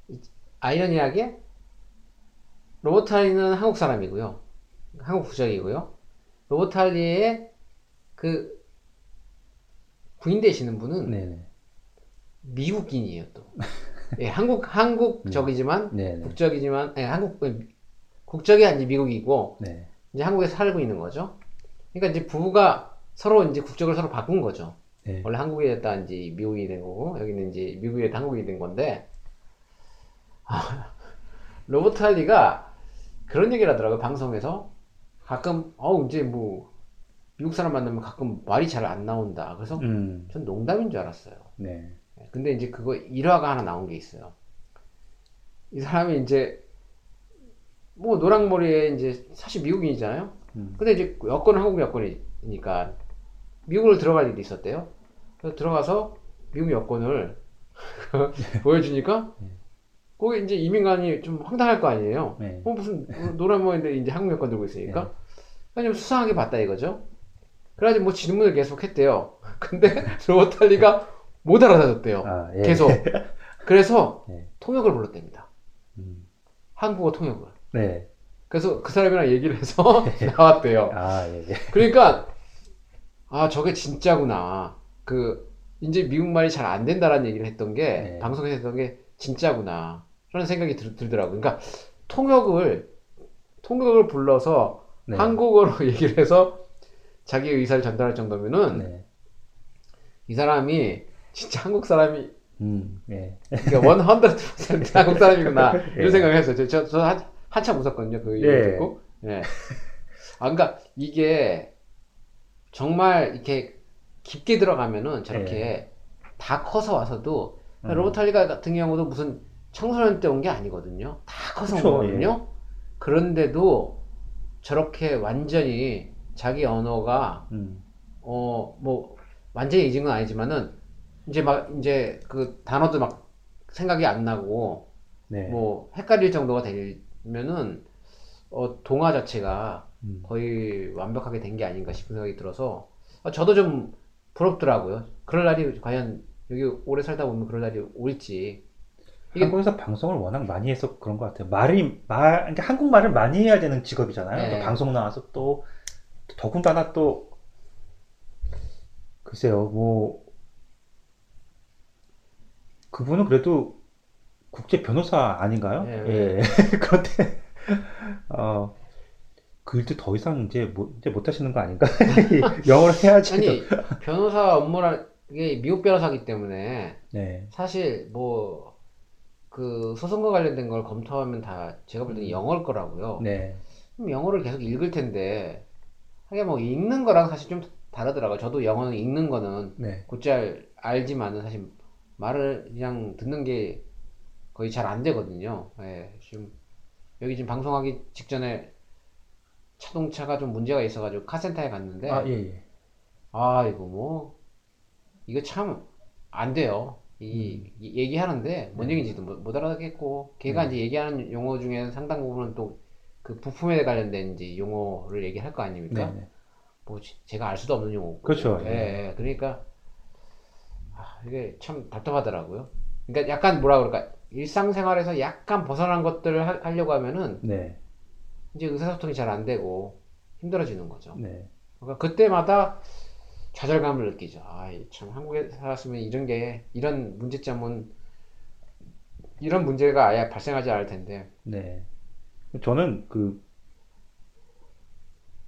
Speaker 2: 이- 아이러니하게 로버트 할리는 한국 사람이고요. 한국 국적이고요. 로버트 할리의 그 부인 되시는 분은
Speaker 1: 네네.
Speaker 2: 미국인이에요 또. (laughs) 예, 한국 한국적이지만
Speaker 1: 네네.
Speaker 2: 국적이지만 예, 한국 국적이 아니 미국이고
Speaker 1: 네.
Speaker 2: 이제 한국에 살고 있는 거죠. 그러니까 이제 부부가 서로 이제 국적을 서로 바꾼 거죠.
Speaker 1: 네.
Speaker 2: 원래 한국이었다 이제 미국이 된 거고 여기는 이제 미국이었다 한국이 된 건데 아, (laughs) 로버트 할리가 그런 얘기를 하더라고요 방송에서 가끔 어 이제 뭐 미국 사람 만나면 가끔 말이 잘 안 나온다. 그래서
Speaker 1: 음.
Speaker 2: 전 농담인 줄 알았어요.
Speaker 1: 네.
Speaker 2: 근데 이제 그거 일화가 하나 나온 게 있어요. 이 사람이 이제 뭐 노랑머리에 이제 사실 미국인이잖아요.
Speaker 1: 음.
Speaker 2: 근데 이제 여권은 한국 여권이니까 미국을 들어갈 일이 있었대요. 그래서 들어가서 미국 여권을 (laughs) 보여주니까 거기 이제 이민관이 좀 황당할 거 아니에요.
Speaker 1: 네.
Speaker 2: 어, 무슨 노란 머리인데 이제 한국 여권 들고 있으니까. 그냥 좀 수상하게 봤다 이거죠. 그래가지고 뭐 질문을 계속 했대요. (laughs) 근데 로버트 할리가 못 알아듣었대요.
Speaker 1: 아, 예.
Speaker 2: 계속. (laughs) 그래서
Speaker 1: 네.
Speaker 2: 통역을 불렀답니다.
Speaker 1: 음.
Speaker 2: 한국어 통역을.
Speaker 1: 네.
Speaker 2: 그래서 그 사람이랑 얘기를 해서 나왔대요.
Speaker 1: 아, 예, 예.
Speaker 2: 그러니까 아 저게 진짜구나. 그 이제 미국말이 잘 안 된다라는 얘기를 했던 게
Speaker 1: 네.
Speaker 2: 방송에서 했던 게 진짜구나. 라는 생각이 들, 들더라고요. 그러니까 통역을 통역을 불러서
Speaker 1: 네.
Speaker 2: 한국어로 (laughs) 얘기를 해서 자기 의사를 전달할 정도면은
Speaker 1: 네.
Speaker 2: 이 사람이 진짜 한국 사람이
Speaker 1: 음, 예.
Speaker 2: 그러니까 100% 한국 사람이구나 (laughs)
Speaker 1: 예.
Speaker 2: 이런 생각을 했어요. 저, 저, 저 한, 한참 웃었거든요. 그 얘기
Speaker 1: 예.
Speaker 2: 듣고. 예. 아, 그러니까 이게 정말 이렇게 깊게 들어가면은 저렇게 다 커서 와서도
Speaker 1: 예. 음.
Speaker 2: 로버트 할리가 같은 경우도 무슨 청소년 때 온 게 아니거든요. 다 커서 온
Speaker 1: 그쵸,
Speaker 2: 거거든요. 그런데도 저렇게 완전히 자기 언어가
Speaker 1: 음.
Speaker 2: 어, 뭐, 완전히 잊은 건 아니지만은, 이제 막, 이제 그 단어도 막 생각이 안 나고,
Speaker 1: 네.
Speaker 2: 뭐, 헷갈릴 정도가 되면은, 어, 동화 자체가
Speaker 1: 음.
Speaker 2: 거의 완벽하게 된 게 아닌가 싶은 생각이 들어서, 어, 저도 좀 부럽더라고요. 그럴 날이 과연 여기 오래 살다 보면 그럴 날이 올지. 이게-
Speaker 1: 한국에서 방송을 워낙 많이 해서 그런 것 같아요. 말이 말, 그러니까 한국말을 많이 해야 되는 직업이잖아요.
Speaker 2: 네.
Speaker 1: 또 방송 나와서 또 더군다나 또 글쎄요, 뭐 그분은 그래도 국제 변호사 아닌가요?
Speaker 2: 네,
Speaker 1: 예. (laughs) 그런데 어. 그 일도 더 이상 이제 못, 이제 못 하시는 거 아닌가? (laughs) 영어를 해야지.
Speaker 2: 아니, 변호사 업무라, 이게 미국 변호사기 때문에,
Speaker 1: 네.
Speaker 2: 사실 뭐 그 소송과 관련된 걸 검토하면 다 제가 볼 때는 영어일 거라고요.
Speaker 1: 네.
Speaker 2: 그럼 영어를 계속 읽을 텐데 하긴 뭐 읽는 거랑 사실 좀 다르더라고요. 저도 영어는 읽는 거는
Speaker 1: 네.
Speaker 2: 곧잘 알지만은 사실 말을 그냥 듣는 게 거의 잘 안 되거든요. 예, 지금 여기 지금 방송하기 직전에 자동차가 좀 문제가 있어가지고 카센터에 갔는데
Speaker 1: 아, 예, 예.
Speaker 2: 아, 이거 뭐, 이거 참, 안 돼요. 이, 이 얘기하는데, 뭔 얘기인지도 못, 못 알아듣겠고, 걔가
Speaker 1: 네.
Speaker 2: 이제 얘기하는 용어 중에 상당 부분은 또, 그 부품에 관련된 이제 용어를 얘기할 거 아닙니까?
Speaker 1: 네, 네.
Speaker 2: 뭐, 지- 제가 알 수도 없는 용어고.
Speaker 1: 그렇죠.
Speaker 2: 예, 예. 그러니까, 아, 이게 참 답답하더라고요. 그러니까 약간 뭐라 그럴까, 일상생활에서 약간 벗어난 것들을 하, 하려고 하면은,
Speaker 1: 네.
Speaker 2: 이제 의사소통이 잘 안 되고, 힘들어지는 거죠.
Speaker 1: 네.
Speaker 2: 그러니까 그때마다 좌절감을 느끼죠. 아, 이참 한국에 살았으면 이런 게 이런 문제점은 이런 문제가 아예 발생하지 않을 텐데.
Speaker 1: 네. 저는 그,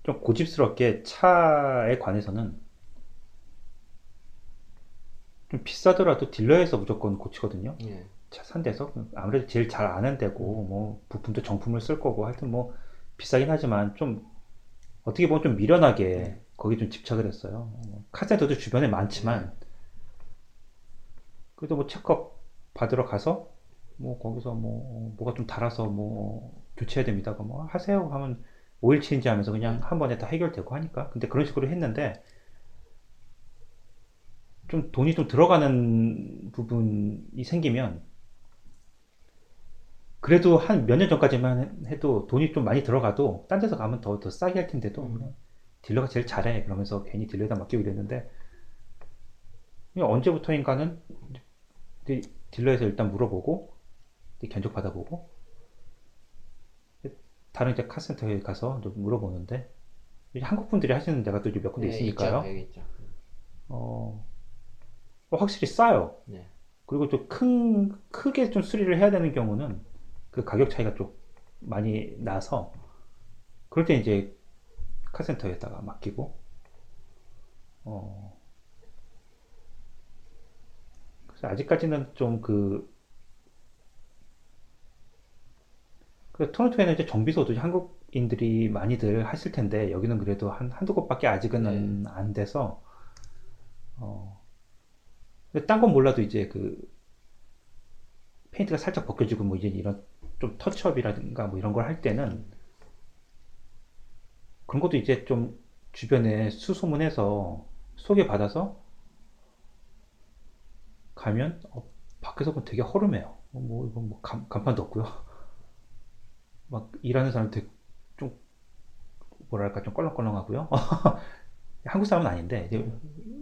Speaker 1: 좀 고집스럽게 차에 관해서는 좀 비싸더라도 딜러에서 무조건 고치거든요.
Speaker 2: 예.
Speaker 1: 차산 데서. 아무래도 제일 잘 아는 데고, 뭐, 부품도 정품을 쓸 거고, 하여튼 뭐, 비싸긴 하지만 좀, 어떻게 보면 좀 미련하게 거기 좀 집착을 했어요. 어, 카센터도 주변에 많지만, 그래도 뭐 체크업 받으러 가서, 뭐, 거기서 뭐, 뭐가 좀 달아서 뭐, 교체해야 됩니다. 뭐, 하세요. 하면, 오일 체인지 하면서 그냥 한 번에 다 해결되고 하니까. 근데 그런 식으로 했는데, 좀 돈이 좀 들어가는 부분이 생기면, 그래도 한 몇 년 전까지만 해도 돈이 좀 많이 들어가도, 딴 데서 가면 더, 더 싸게 할 텐데도,
Speaker 2: 음.
Speaker 1: 딜러가 제일 잘해. 그러면서 괜히 딜러에다 맡기고 이랬는데, 언제부터인가는 딜러에서 일단 물어보고, 견적 받아보고, 다른 이제 카센터에 가서 또 물어보는데, 한국 분들이 하시는 데가 또 몇 군데
Speaker 2: 예,
Speaker 1: 있으니까요.
Speaker 2: 있죠. 있죠.
Speaker 1: 어, 어, 확실히 싸요.
Speaker 2: 네.
Speaker 1: 그리고 좀 큰, 크게 좀 수리를 해야 되는 경우는 그 가격 차이가 좀 많이 나서, 그럴 때 이제 카센터에다가 맡기고, 어, 그래서 아직까지는 좀 그, 그 토론토에는 이제 정비소도 한국인들이 많이들 하실 텐데, 여기는 그래도 한, 한두 곳밖에 아직은 안 돼서, 어, 딴 건 몰라도 이제 그, 페인트가 살짝 벗겨지고 뭐 이제 이런 좀 터치업이라든가 뭐 이런 걸 할 때는 그런 것도 이제 좀 주변에 수소문해서 소개받아서 가면 어, 밖에서 보면 되게 허름해요. 어, 뭐 이건 뭐 간, 간판도 없고요. (laughs) 막 일하는 사람 되게 좀 뭐랄까 좀 껄렁껄렁하고요. (laughs) 한국 사람은 아닌데 이제,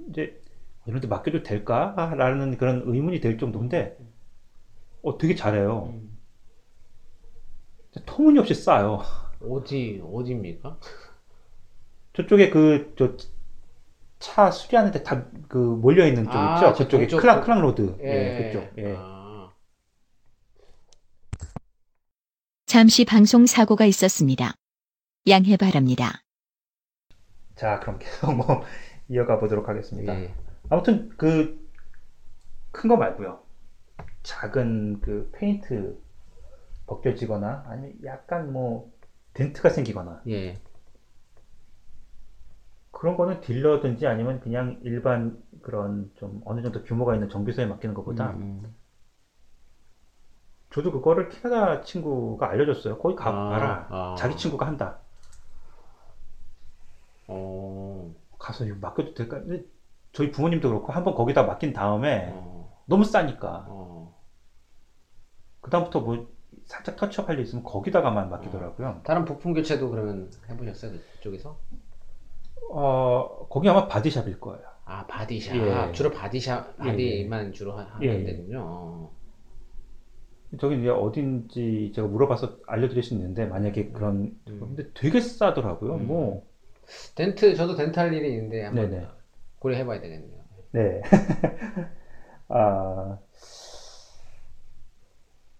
Speaker 1: 이제 이런 데 맡겨도 될까라는 그런 의문이 들 정도인데 어 되게 잘해요.
Speaker 2: 음.
Speaker 1: 터무니없이 싸요.
Speaker 2: 어디 어디입니까?
Speaker 1: 저쪽에 그 저 차 수리하는데 다 그 몰려 있는 쪽
Speaker 2: 아,
Speaker 1: 있죠.
Speaker 2: 저
Speaker 1: 그쪽에
Speaker 2: 동쪽
Speaker 1: Clarke
Speaker 2: 그-
Speaker 1: Clarke Road.
Speaker 2: 예,
Speaker 1: 예, 그쪽. 예.
Speaker 2: 아,
Speaker 3: 잠시 방송 사고가 있었습니다. 양해 바랍니다.
Speaker 1: 자, 그럼 계속 뭐 (laughs) 이어가 보도록 하겠습니다.
Speaker 2: 예.
Speaker 1: 아무튼 그 큰 거 말고요. 작은 그 페인트 벗겨지거나 아니면 약간 뭐 덴트가 생기거나
Speaker 2: 예.
Speaker 1: 그런 거는 딜러든지 아니면 그냥 일반 그런 좀 어느 정도 규모가 있는 정비소에 맡기는 것보다
Speaker 2: 음,
Speaker 1: 저도 그거를 캐나다 친구가 알려줬어요. 거기 가봐라.
Speaker 2: 아, 아.
Speaker 1: 자기 친구가 한다.
Speaker 2: 어,
Speaker 1: 가서 이거 맡겨도 될까? 근데 저희 부모님도 그렇고 한번 거기다 맡긴 다음에
Speaker 2: 어,
Speaker 1: 너무 싸니까
Speaker 2: 어.
Speaker 1: 그다음부터 뭐 살짝 touch-up 할 일 있으면 거기다가만 맡기더라고요.
Speaker 2: 다른 부품 교체도 그러면 해보셨어요 그쪽에서?
Speaker 1: 어, 거기 아마 body shop일 거예요.
Speaker 2: 아 body shop
Speaker 1: 예.
Speaker 2: 주로 body shop
Speaker 1: 예, 예.
Speaker 2: body만 주로 하- 하는
Speaker 1: 예.
Speaker 2: 데군요. 어.
Speaker 1: 저기 이제 어딘지 제가 물어봐서 알려드릴 수 있는데 만약에 그런
Speaker 2: 음.
Speaker 1: 근데 되게 싸더라고요.
Speaker 2: 음.
Speaker 1: 뭐
Speaker 2: 덴트 저도 덴트 할 일이 있는데 한번
Speaker 1: 네네.
Speaker 2: 고려해봐야 되겠네요.
Speaker 1: 네. (laughs) 아,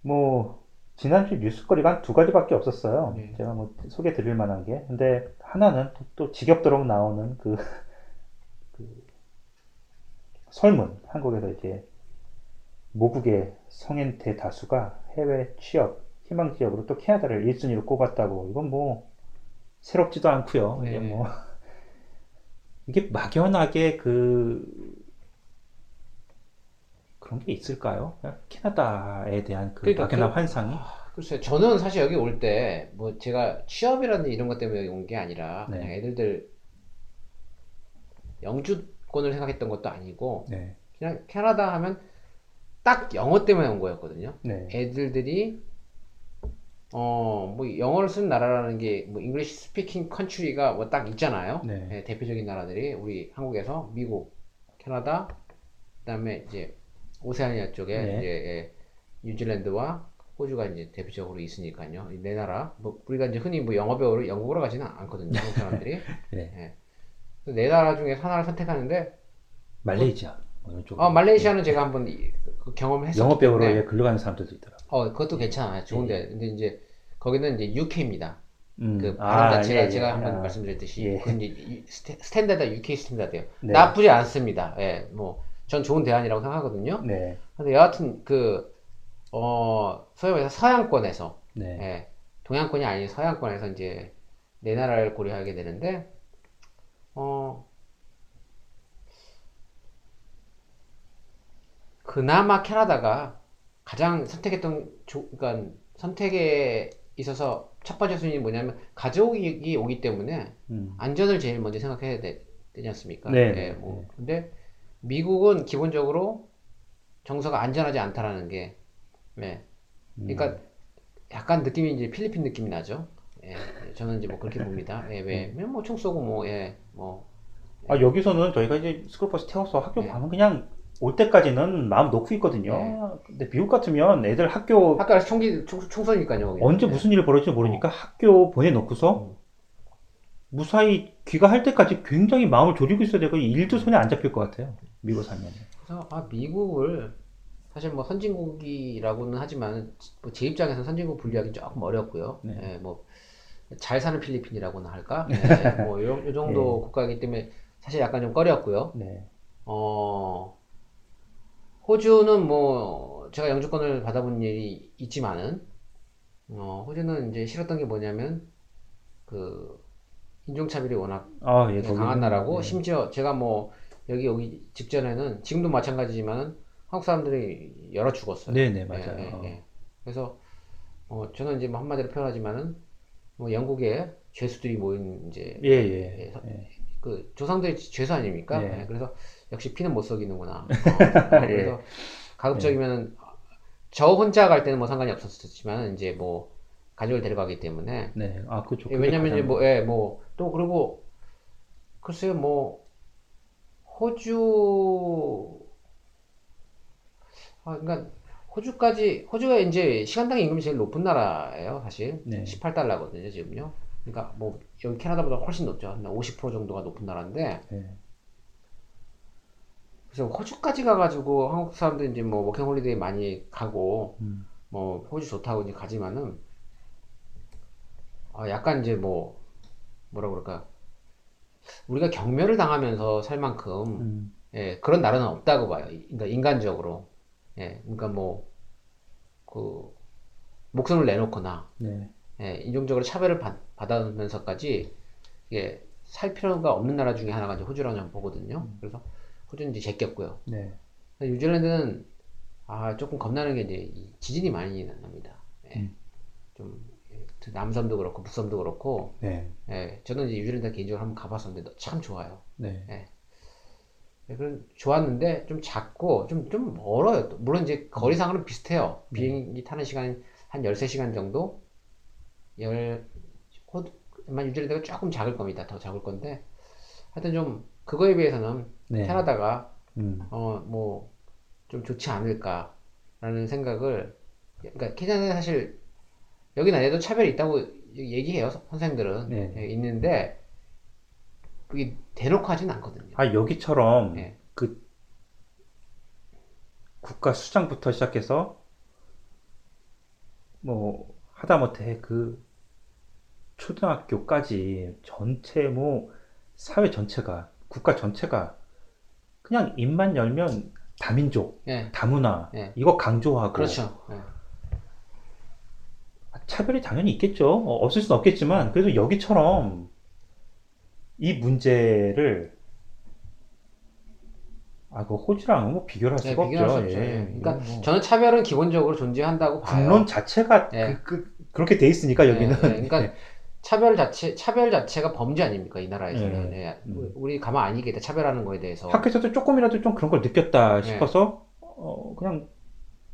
Speaker 1: 뭐, 지난주 뉴스거리가 한 두 가지밖에 없었어요.
Speaker 2: 네.
Speaker 1: 제가 뭐 소개 드릴 만한 게. 근데 하나는 또, 또 지겹도록 나오는 그, 그 설문. 한국에서 이제 모국의 성인 대다수가 해외 취업, 희망 지역으로 또 캐나다를 1순위로 꼽았다고. 이건 뭐, 새롭지도 않고요. 이게
Speaker 2: 네.
Speaker 1: 뭐, 이게 막연하게 그, 그런 게 있을까요? 캐나다에 대한 그
Speaker 2: 그러니까
Speaker 1: 막연한
Speaker 2: 그-
Speaker 1: 환상이?
Speaker 2: 글쎄요, 저는 사실 여기 올 때, 뭐, 제가 취업이라는 이런 것 때문에 온 게 아니라,
Speaker 1: 네.
Speaker 2: 그냥 애들들 영주권을 생각했던 것도 아니고,
Speaker 1: 네,
Speaker 2: 그냥 캐나다 하면 딱 영어 때문에 온 거였거든요.
Speaker 1: 네,
Speaker 2: 애들들이, 어, 뭐, 영어를 쓰는 나라라는 게, 뭐, English speaking country가 뭐 딱 있잖아요.
Speaker 1: 네.
Speaker 2: 예, 대표적인 나라들이, 우리 한국에서 미국, 캐나다, 그 다음에 이제, 오세아니아 쪽에,
Speaker 1: 네.
Speaker 2: 이제, 예, 뉴질랜드와 호주가 이제 대표적으로 있으니까요. 이 네 나라. 뭐, 우리가 이제 흔히 뭐 영어 배우러, 영국으로 가지는 않거든요. 한국 사람들이. (laughs)
Speaker 1: 네.
Speaker 2: 그래서 네 나라 중에 하나를 선택하는데,
Speaker 1: 말레이시아 쪽.
Speaker 2: 어, 말레이시아는 제가 한번 이- 그 경험을 했었기
Speaker 1: 영어 배우러 예, 글로 가는 사람들도 있더라고요.
Speaker 2: 어, 그것도 괜찮아요. 좋은데. 근데 이제, 거기는 이제 UK입니다.
Speaker 1: 음,
Speaker 2: 그
Speaker 1: 아,
Speaker 2: 발음 자체가
Speaker 1: 예, 예,
Speaker 2: 제가 한번
Speaker 1: 아,
Speaker 2: 말씀드렸듯이
Speaker 1: 예.
Speaker 2: 스탠다드 UK 스탠다드예요.
Speaker 1: 네.
Speaker 2: 나쁘지 않습니다. 예, 뭐 전 좋은 대안이라고 생각하거든요.
Speaker 1: 네,
Speaker 2: 근데 여하튼 그 어, 소위 말해서 서양권에서
Speaker 1: 네,
Speaker 2: 예, 동양권이 아닌 서양권에서 이제 네 나라를 고려하게 되는데 어 그나마 캐나다가 가장 선택했던 조, 그러니까 선택에 있어서 첫 번째 순위 뭐냐면 가족이 오기 때문에
Speaker 1: 음,
Speaker 2: 안전을 제일 먼저 생각해야 되, 지 않습니까?
Speaker 1: 네,
Speaker 2: 예,
Speaker 1: 네,
Speaker 2: 뭐.
Speaker 1: 네.
Speaker 2: 근데 미국은 기본적으로 정서가 안전하지 않다라는 게, 예. 그러니까
Speaker 1: 음.
Speaker 2: 약간 느낌이 이제 필리핀 느낌이 나죠. 예, 저는 이제 뭐 그렇게 (laughs) 봅니다. 예, 왜, 뭐총 쏘고 뭐, 예, 뭐,
Speaker 1: 아 여기서는 저희가 이제 스쿨버스 태워서 학교
Speaker 2: 네.
Speaker 1: 가면 그냥 올 때까지는 마음 놓고 있거든요.
Speaker 2: 네.
Speaker 1: 근데 미국 같으면 애들 학교
Speaker 2: 학교에서 총기, 총, 총 쏘니까요. 거기는.
Speaker 1: 언제
Speaker 2: 예.
Speaker 1: 무슨 일이 벌어질지 모르니까 학교 보내놓고서
Speaker 2: 음.
Speaker 1: 무사히 귀가할 때까지 굉장히 마음을 졸이고 있어야 되고 일도 손에 안 잡힐 것 같아요. 미국 살면.
Speaker 2: 그래서 아 미국을 사실 뭐 선진국이라고는 하지만 뭐제 입장에서는 선진국 분류하기 조금 어렵고요.
Speaker 1: 네.
Speaker 2: 예, 뭐잘 사는 필리핀이라고나 할까? 예, 뭐 요, 요 정도
Speaker 1: 네.
Speaker 2: 국가이기 때문에 사실 약간 좀 꺼렸고요.
Speaker 1: 네.
Speaker 2: 어 호주는 뭐 제가 영주권을 받아본 일이 있지만은 어 호주는 이제 싫었던 게 뭐냐면 그 인종차별이 워낙
Speaker 1: 아, 예,
Speaker 2: 네, 강한 나라고
Speaker 1: 네.
Speaker 2: 심지어 제가 뭐 여기 오기 직전에는 지금도 마찬가지지만 한국 사람들이 열어 죽었어요.
Speaker 1: 네, 네,
Speaker 2: 예,
Speaker 1: 맞아요.
Speaker 2: 예, 예. 그래서 어, 저는 이제 뭐 한마디로 표현하지만은 뭐 영국에 죄수들이 모인 이제
Speaker 1: 예, 예.
Speaker 2: 예, 서-
Speaker 1: 예.
Speaker 2: 그 조상들의 죄수 아닙니까?
Speaker 1: 네.
Speaker 2: 예, 그래서 역시 피는 못 속이는구나. (laughs) 어, 어,
Speaker 1: 예.
Speaker 2: 그래서 가급적이면은 저 혼자 갈 때는 뭐 상관이 없었지만 이제 뭐 가족을 데려가기 때문에
Speaker 1: 네, 아 그렇죠.
Speaker 2: 예, 왜냐면 이제 뭐, 예, 뭐, 또 그리고, 글쎄요, 뭐, 호주, 아, 그러니까, 호주까지, 호주가 이제 시간당 임금이 제일 높은 나라예요, 사실.
Speaker 1: 네.
Speaker 2: 18달러거든요, 지금요. 그러니까 뭐, 여기 캐나다보다 훨씬 높죠. 한 50% 정도가 높은 나라인데,
Speaker 1: 네.
Speaker 2: 그래서 호주까지 가가지고 한국 사람들 이제 뭐, 워킹 홀리데이 많이 가고,
Speaker 1: 음,
Speaker 2: 뭐, 호주 좋다고 이제 가지만은, 아, 약간 이제 뭐, 뭐라 그럴까. 우리가 경멸을 당하면서 살 만큼,
Speaker 1: 음,
Speaker 2: 예, 그런 나라는 없다고 봐요. 이- 그러니까 인간적으로. 예, 그러니까 뭐, 그, 목숨을 내놓거나,
Speaker 1: 네.
Speaker 2: 예, 인종적으로 차별을 받, 받으면서까지, 예, 살 필요가 없는 나라 중에 하나가 이제 호주라고 저는 보거든요. 그래서 호주는 이제 제꼈고요.
Speaker 1: 네.
Speaker 2: 뉴질랜드는 아 조금 겁나는 게 이제 이 지진이 많이 납니다. 예.
Speaker 1: 음.
Speaker 2: 좀 예, 남섬도 그렇고 북섬도 그렇고
Speaker 1: 네.
Speaker 2: 예, 저는 이제 뉴질랜드 개인적으로 한번 가봤었는데 참 좋아요.
Speaker 1: 네.
Speaker 2: 예, 그런 좋았는데 좀 작고 좀좀 멀어요. 또. 물론 이제 거리상으로는 비슷해요.
Speaker 1: 음.
Speaker 2: 비행기 타는 시간 한 13시간 정도? 열 호, 만 뉴질랜드가 조금 작을 겁니다. 더 작을 건데 하여튼 좀 그거에 비해서는
Speaker 1: 네.
Speaker 2: 캐나다가
Speaker 1: 음,
Speaker 2: 어, 뭐, 좀 좋지 않을까라는 생각을, 그러니까 캐나다는 사실, 여긴 아니어도 차별이 있다고 얘기해요, 선생들은.
Speaker 1: 네.
Speaker 2: 예, 있는데, 그게 대놓고 하진 않거든요.
Speaker 1: 아 여기처럼
Speaker 2: 네.
Speaker 1: 그 국가 수장부터 시작해서 뭐 하다못해 그 초등학교까지 전체 뭐 사회 전체가 국가 전체가 그냥 입만 열면 다민족,
Speaker 2: 예,
Speaker 1: 다문화
Speaker 2: 네.
Speaker 1: 이거 강조하고
Speaker 2: 그렇죠. 예.
Speaker 1: 차별이 당연히 있겠죠. 어, 없을 수는 없겠지만 그래도 여기처럼 이 문제를 아, 그 호주랑 뭐 비교를 할
Speaker 2: 네,
Speaker 1: 수가
Speaker 2: 비교할 수
Speaker 1: 없죠. 예.
Speaker 2: 예. 그러니까
Speaker 1: 뭐
Speaker 2: 저는 차별은 기본적으로 존재한다고 봐요.
Speaker 1: 국론 자체가
Speaker 2: 예.
Speaker 1: 그, 렇게돼 있으니까 여기는
Speaker 2: 예, 예. 그러니까 차별 자체, 차별 자체가 범죄 아닙니까, 이 나라에서는.
Speaker 1: 예.
Speaker 2: 예.
Speaker 1: 음.
Speaker 2: 우리 가만 안 있겠다, 차별하는 거에 대해서.
Speaker 1: 학교에서도 조금이라도 좀 그런 걸 느꼈다
Speaker 2: 네.
Speaker 1: 싶어서 어, 그냥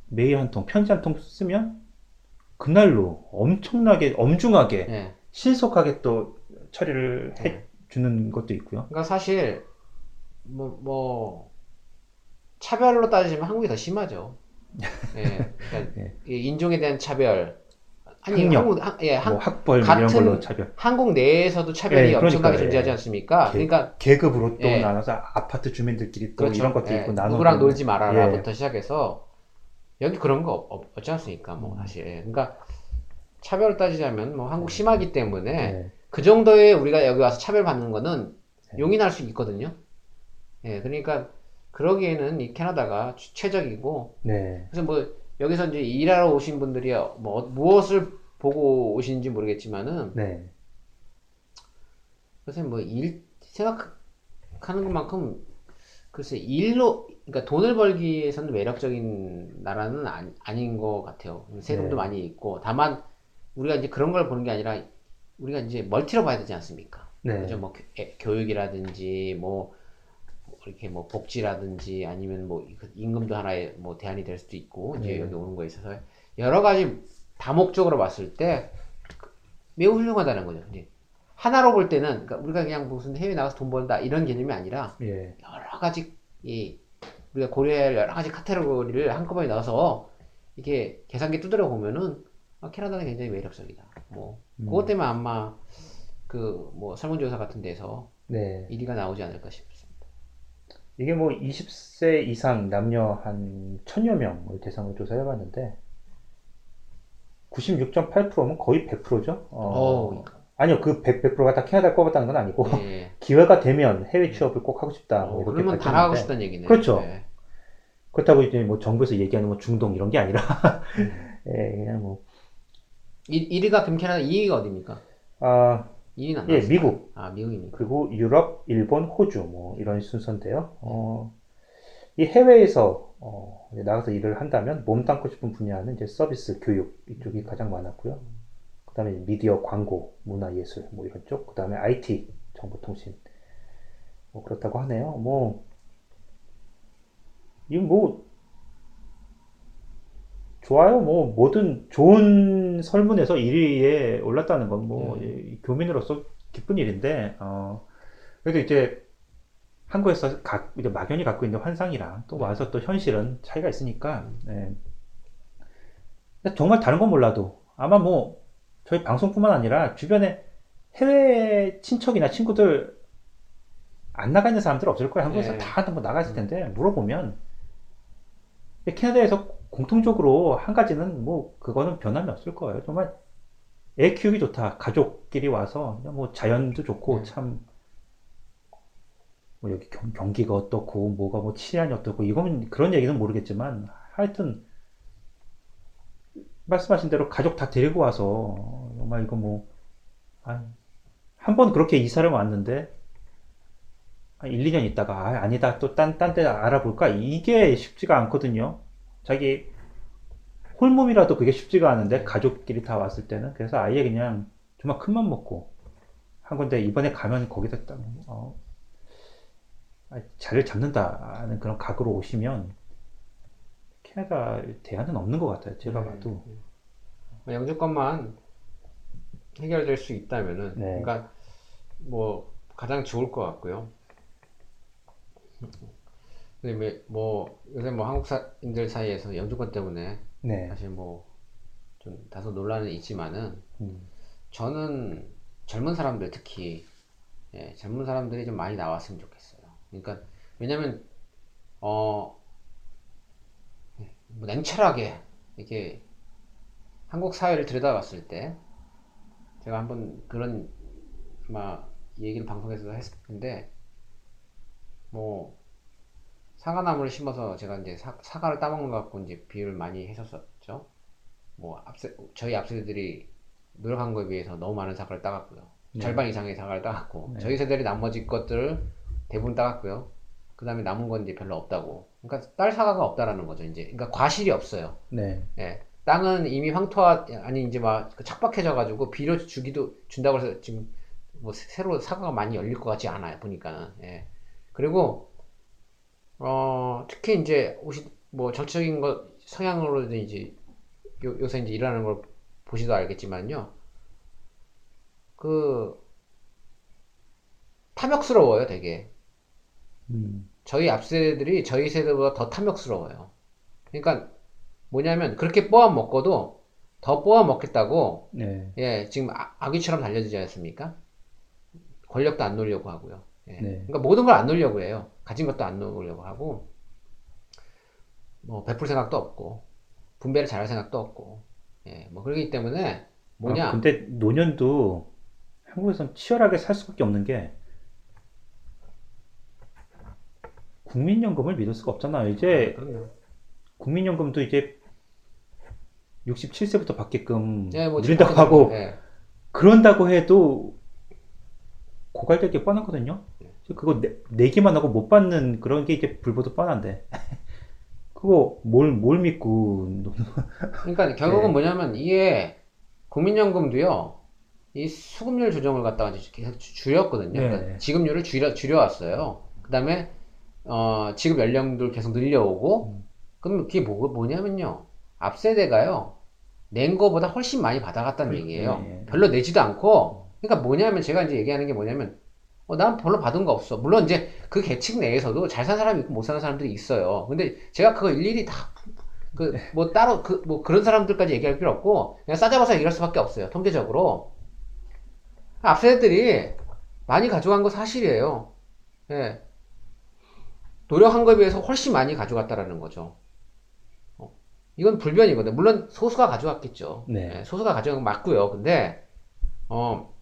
Speaker 1: 메일 한 통, 편지 한 통 쓰면 그날로 엄청나게 엄중하게
Speaker 2: 예.
Speaker 1: 신속하게 또 처리를 해
Speaker 2: 네.
Speaker 1: 주는 것도 있고요.
Speaker 2: 그러니까 사실 뭐, 뭐 차별로 따지면 한국이 더 심하죠. 예, 그러니까 (laughs)
Speaker 1: 예.
Speaker 2: 이 인종에 대한 차별. 아니
Speaker 1: 학력,
Speaker 2: 한국 한- 예, 한,
Speaker 1: 뭐 학벌 뭐
Speaker 2: 같은
Speaker 1: 걸로 차별.
Speaker 2: 한국 내에서도 차별이
Speaker 1: 예,
Speaker 2: 엄청나게. 존재하지 않습니까?
Speaker 1: 개-
Speaker 2: 그러니까
Speaker 1: 계급으로 또
Speaker 2: 예.
Speaker 1: 나눠서 아파트 주민들끼리 또
Speaker 2: 그렇죠.
Speaker 1: 이런 것도
Speaker 2: 예,
Speaker 1: 있고 나눠
Speaker 2: 누구랑 놀지 말아라부터
Speaker 1: 예.
Speaker 2: 시작해서 여기 그런 거 없, 없, 없지 않습니까? 뭐
Speaker 1: 음.
Speaker 2: 사실. 그러니까 차별을 따지자면 뭐 한국 심하기 때문에
Speaker 1: 예.
Speaker 2: 그 정도의 우리가 여기 와서 차별받는 거는
Speaker 1: 네.
Speaker 2: 용인할 수 있거든요. 예, 그러니까 그러기에는 이 캐나다가 최- 최적이고
Speaker 1: 네.
Speaker 2: 그래서 뭐 여기서 이제 일하러 오신 분들이 뭐 무엇을 보고 오시는지 모르겠지만은
Speaker 1: 네.
Speaker 2: 글쎄 뭐일 생각하는 것만큼 글쎄 일로 그러니까 돈을 벌기 위해서는 매력적인 나라는 아니, 아닌 것 같아요. 세금도
Speaker 1: 네.
Speaker 2: 많이 있고 다만 우리가 이제 그런 걸 보는 게 아니라 우리가 이제 멀티로 봐야 되지 않습니까?
Speaker 1: 네.
Speaker 2: 그죠? 뭐 교- 에- 교육이라든지 뭐 이렇게 뭐 복지라든지 아니면 뭐그 임금도 하나의 뭐 대안이 될 수도 있고 이제
Speaker 1: 네.
Speaker 2: 여기 오는 거에 있어서 여러 가지 다목적으로 봤을 때 매우 훌륭하다는 거죠. 하나로 볼 때는 그러니까 우리가 그냥 무슨 해외 나가서 돈 번다 이런 개념이 아니라
Speaker 1: 예.
Speaker 2: 여러 가지 이 우리가 고려할 여러 가지 카테고리를 한꺼번에 넣어서 이렇게 계산기 두드려 보면은 아, 캐나다는 굉장히 매력적이다. 뭐
Speaker 1: 음.
Speaker 2: 그것 때문에 아마 그 뭐 설문조사 같은 데서
Speaker 1: 네.
Speaker 2: 1위가 나오지 않을까 싶습니다.
Speaker 1: 이게 뭐 20세 이상 남녀 한 천여 명을 대상으로 조사해 봤는데 96.8%면 거의 100%죠.
Speaker 2: 어우.
Speaker 1: 아니요, 그 100, 100%가 다 캐나다를 꼽았다는 건 아니고
Speaker 2: 예. (laughs)
Speaker 1: 기회가 되면 해외 취업을 꼭 하고 싶다. 뭐
Speaker 2: 어,
Speaker 1: 이렇게
Speaker 2: 그러면 다 나가고 싶다는 얘기네.
Speaker 1: 그렇죠.
Speaker 2: 네.
Speaker 1: 그렇다고 이제 뭐 정부에서 얘기하는 뭐 중동 이런 게 아니라
Speaker 2: 음. (laughs)
Speaker 1: 예, 그냥 뭐
Speaker 2: 1, 1위가 그럼 캐나다 2위가 어디입니까?
Speaker 1: 아,
Speaker 2: 2위는 안
Speaker 1: 예,
Speaker 2: 나왔어요.
Speaker 1: 미국
Speaker 2: 아, 미국입니까?
Speaker 1: 그리고 유럽, 일본, 호주 뭐 이런 순서인데요. 어, 이 해외에서 어, 나가서 일을 한다면 몸 담고 싶은 분야는 이제 서비스, 교육 이쪽이 가장 많았고요. 그다음에 이제 미디어, 광고, 문화, 예술 뭐 이런 쪽. 그다음에 IT, 정보통신 뭐 그렇다고 하네요. 뭐 이거 뭐 좋아요. 뭐 뭐든 좋은 설문에서 1위에 올랐다는 건뭐
Speaker 2: 네.
Speaker 1: 교민으로서 기쁜 일인데 어 그래도 이제 한국에서 각 이제 막연히 갖고 있는 환상이랑 또
Speaker 2: 네.
Speaker 1: 와서 또 현실은 차이가 있으니까 네. 근데 정말 다른 건 몰라도 아마 뭐 저희 방송뿐만 아니라 주변에 해외 친척이나 친구들 안 나가 있는 사람들 없을 거예요. 한국에서
Speaker 2: 네.
Speaker 1: 다뭐 나가 있을 텐데 물어보면 캐나다에서 공통적으로 한 가지는 뭐 그거는 변함이 없을 거예요. 정말 애 키우기 좋다. 가족끼리 와서 뭐 자연도 좋고
Speaker 2: 네.
Speaker 1: 참 뭐 여기 경, 경기가 어떻고 뭐가 뭐 치안이 어떻고 이건 그런 얘기는 모르겠지만 하여튼 말씀하신 대로 가족 다 데리고 와서 정말 이거 뭐 한 번 그렇게 이사를 왔는데 한 1, 2년 있다가 아, 아니다 또 딴 딴 데 알아볼까 이게 쉽지가 않거든요. 자기 홀몸이라도 그게 쉽지가 않은데 가족끼리 다 왔을 때는 그래서 아예 그냥 정말 큰맘 먹고 한 건데 이번에 가면 거기다 딱 어, 아, 자리를 잡는다는 그런 각오로 오시면 캐나다 대안은 없는 것 같아요. 제가
Speaker 2: 네.
Speaker 1: 봐도.
Speaker 2: 뭐 영주권만 해결될 수 있다면은
Speaker 1: 네.
Speaker 2: 그러니까 뭐 가장 좋을 것 같고요. 근데 뭐 요새 뭐 한국인들 사이에서 영주권 때문에
Speaker 1: 네.
Speaker 2: 사실 뭐 좀 다소 논란은 있지만은
Speaker 1: 음,
Speaker 2: 저는 젊은 사람들 특히 예, 젊은 사람들이 좀 많이 나왔으면 좋겠어요. 그러니까 왜냐면 어 예, 뭐 냉철하게 이렇게 한국 사회를 들여다봤을 때 제가 한번 그런 아마 얘기를 방송에서 했었는데 뭐 사과나무를 심어서 제가 이제 사, 사과를 따먹는 것 갖고 이제 비유를 많이 했었었죠. 뭐 앞세 저희 앞세들이 노력한 거에 비해서 너무 많은 사과를 따갔고요.
Speaker 1: 네.
Speaker 2: 절반 이상의 사과를 따갔고
Speaker 1: 네.
Speaker 2: 저희 세대들이 나머지 것들을 대부분 따갔고요. 그 다음에 남은 건 이제 별로 없다고. 그러니까 딸 사과가 없다라는 거죠. 이제 그러니까 과실이 없어요.
Speaker 1: 네.
Speaker 2: 예. 땅은 이미 황토화 아니 이제 막 착박해져 가지고 비료 주기도 준다고 해서 지금 뭐 새- 새로 사과가 많이 열릴 것 같지 않아요 보니까는 예. 그리고 어 특히 이제 옷이 뭐 정치적인 것 성향으로 이제 요, 요새 이제 일하는 걸 보시도 알겠지만요 그 탐욕스러워요 되게
Speaker 1: 음,
Speaker 2: 저희 앞세대들이 저희 세대보다 더 탐욕스러워요. 그러니까 뭐냐면 그렇게 뽑아 먹고도 더 뽑아 먹겠다고
Speaker 1: 네.
Speaker 2: 예 지금 아, 아귀처럼 달려들지 않습니까? 권력도 안 놓으려고 하고요. 예.
Speaker 1: 네.
Speaker 2: 그러니까 모든 걸 안 놓으려고 해요. 가진 것도 안 놓으려고 하고 뭐 베풀 생각도 없고 분배를 잘할 생각도 없고 예, 뭐 그러기 때문에 뭐냐
Speaker 1: 아, 근데 노년도 한국에선 치열하게 살 수밖에 없는 게 국민연금을 믿을 수가 없잖아요. 이제
Speaker 2: 그럼요.
Speaker 1: 국민연금도 이제 67세부터 받게끔
Speaker 2: 예, 뭐
Speaker 1: 누린다고
Speaker 2: 지금
Speaker 1: 하고
Speaker 2: 예.
Speaker 1: 그런다고 해도 고갈될 게 뻔하거든요. 그거 내, 내기만 하고 못 받는 그런 게 이제 불보듯 뻔한데 (laughs) 그거 뭘, 뭘 믿고
Speaker 2: 그러니까 결국은
Speaker 1: 네.
Speaker 2: 뭐냐면 이게 국민연금도요. 이 수급률 조정을 갖다가 계속 주- 줄였거든요.
Speaker 1: 네.
Speaker 2: 그러니까 지급률을 줄여 줄여왔어요. 그다음에 어, 지급 연령들 계속 늘려오고
Speaker 1: 음.
Speaker 2: 그럼 그게 뭐, 뭐냐면요. 앞세대가요. 낸 거보다 훨씬 많이 받아갔다는 얘기예요.
Speaker 1: 네.
Speaker 2: 별로 내지도 않고 그러니까 뭐냐면 제가 이제 얘기하는 게 뭐냐면 어, 난 별로 받은 거 없어. 물론 이제 그 계층 내에서도 잘 사는 사람이 있고 못 사는 사람들이 있어요. 근데 제가 그거 일일이 다 그 뭐 따로 그 뭐 그런 사람들까지 얘기할 필요 없고 그냥 싸잡아서 얘기할 수 밖에 없어요. 통계적으로 앞세대들이 많이 가져간 거 사실이에요. 예. 노력한 거에 비해서 훨씬 많이 가져갔다라는 거죠. 어, 이건 불변이거든요. 물론 소수가 가져갔겠죠.
Speaker 1: 네.
Speaker 2: 예, 소수가 가져간 건 맞고요. 근데 어,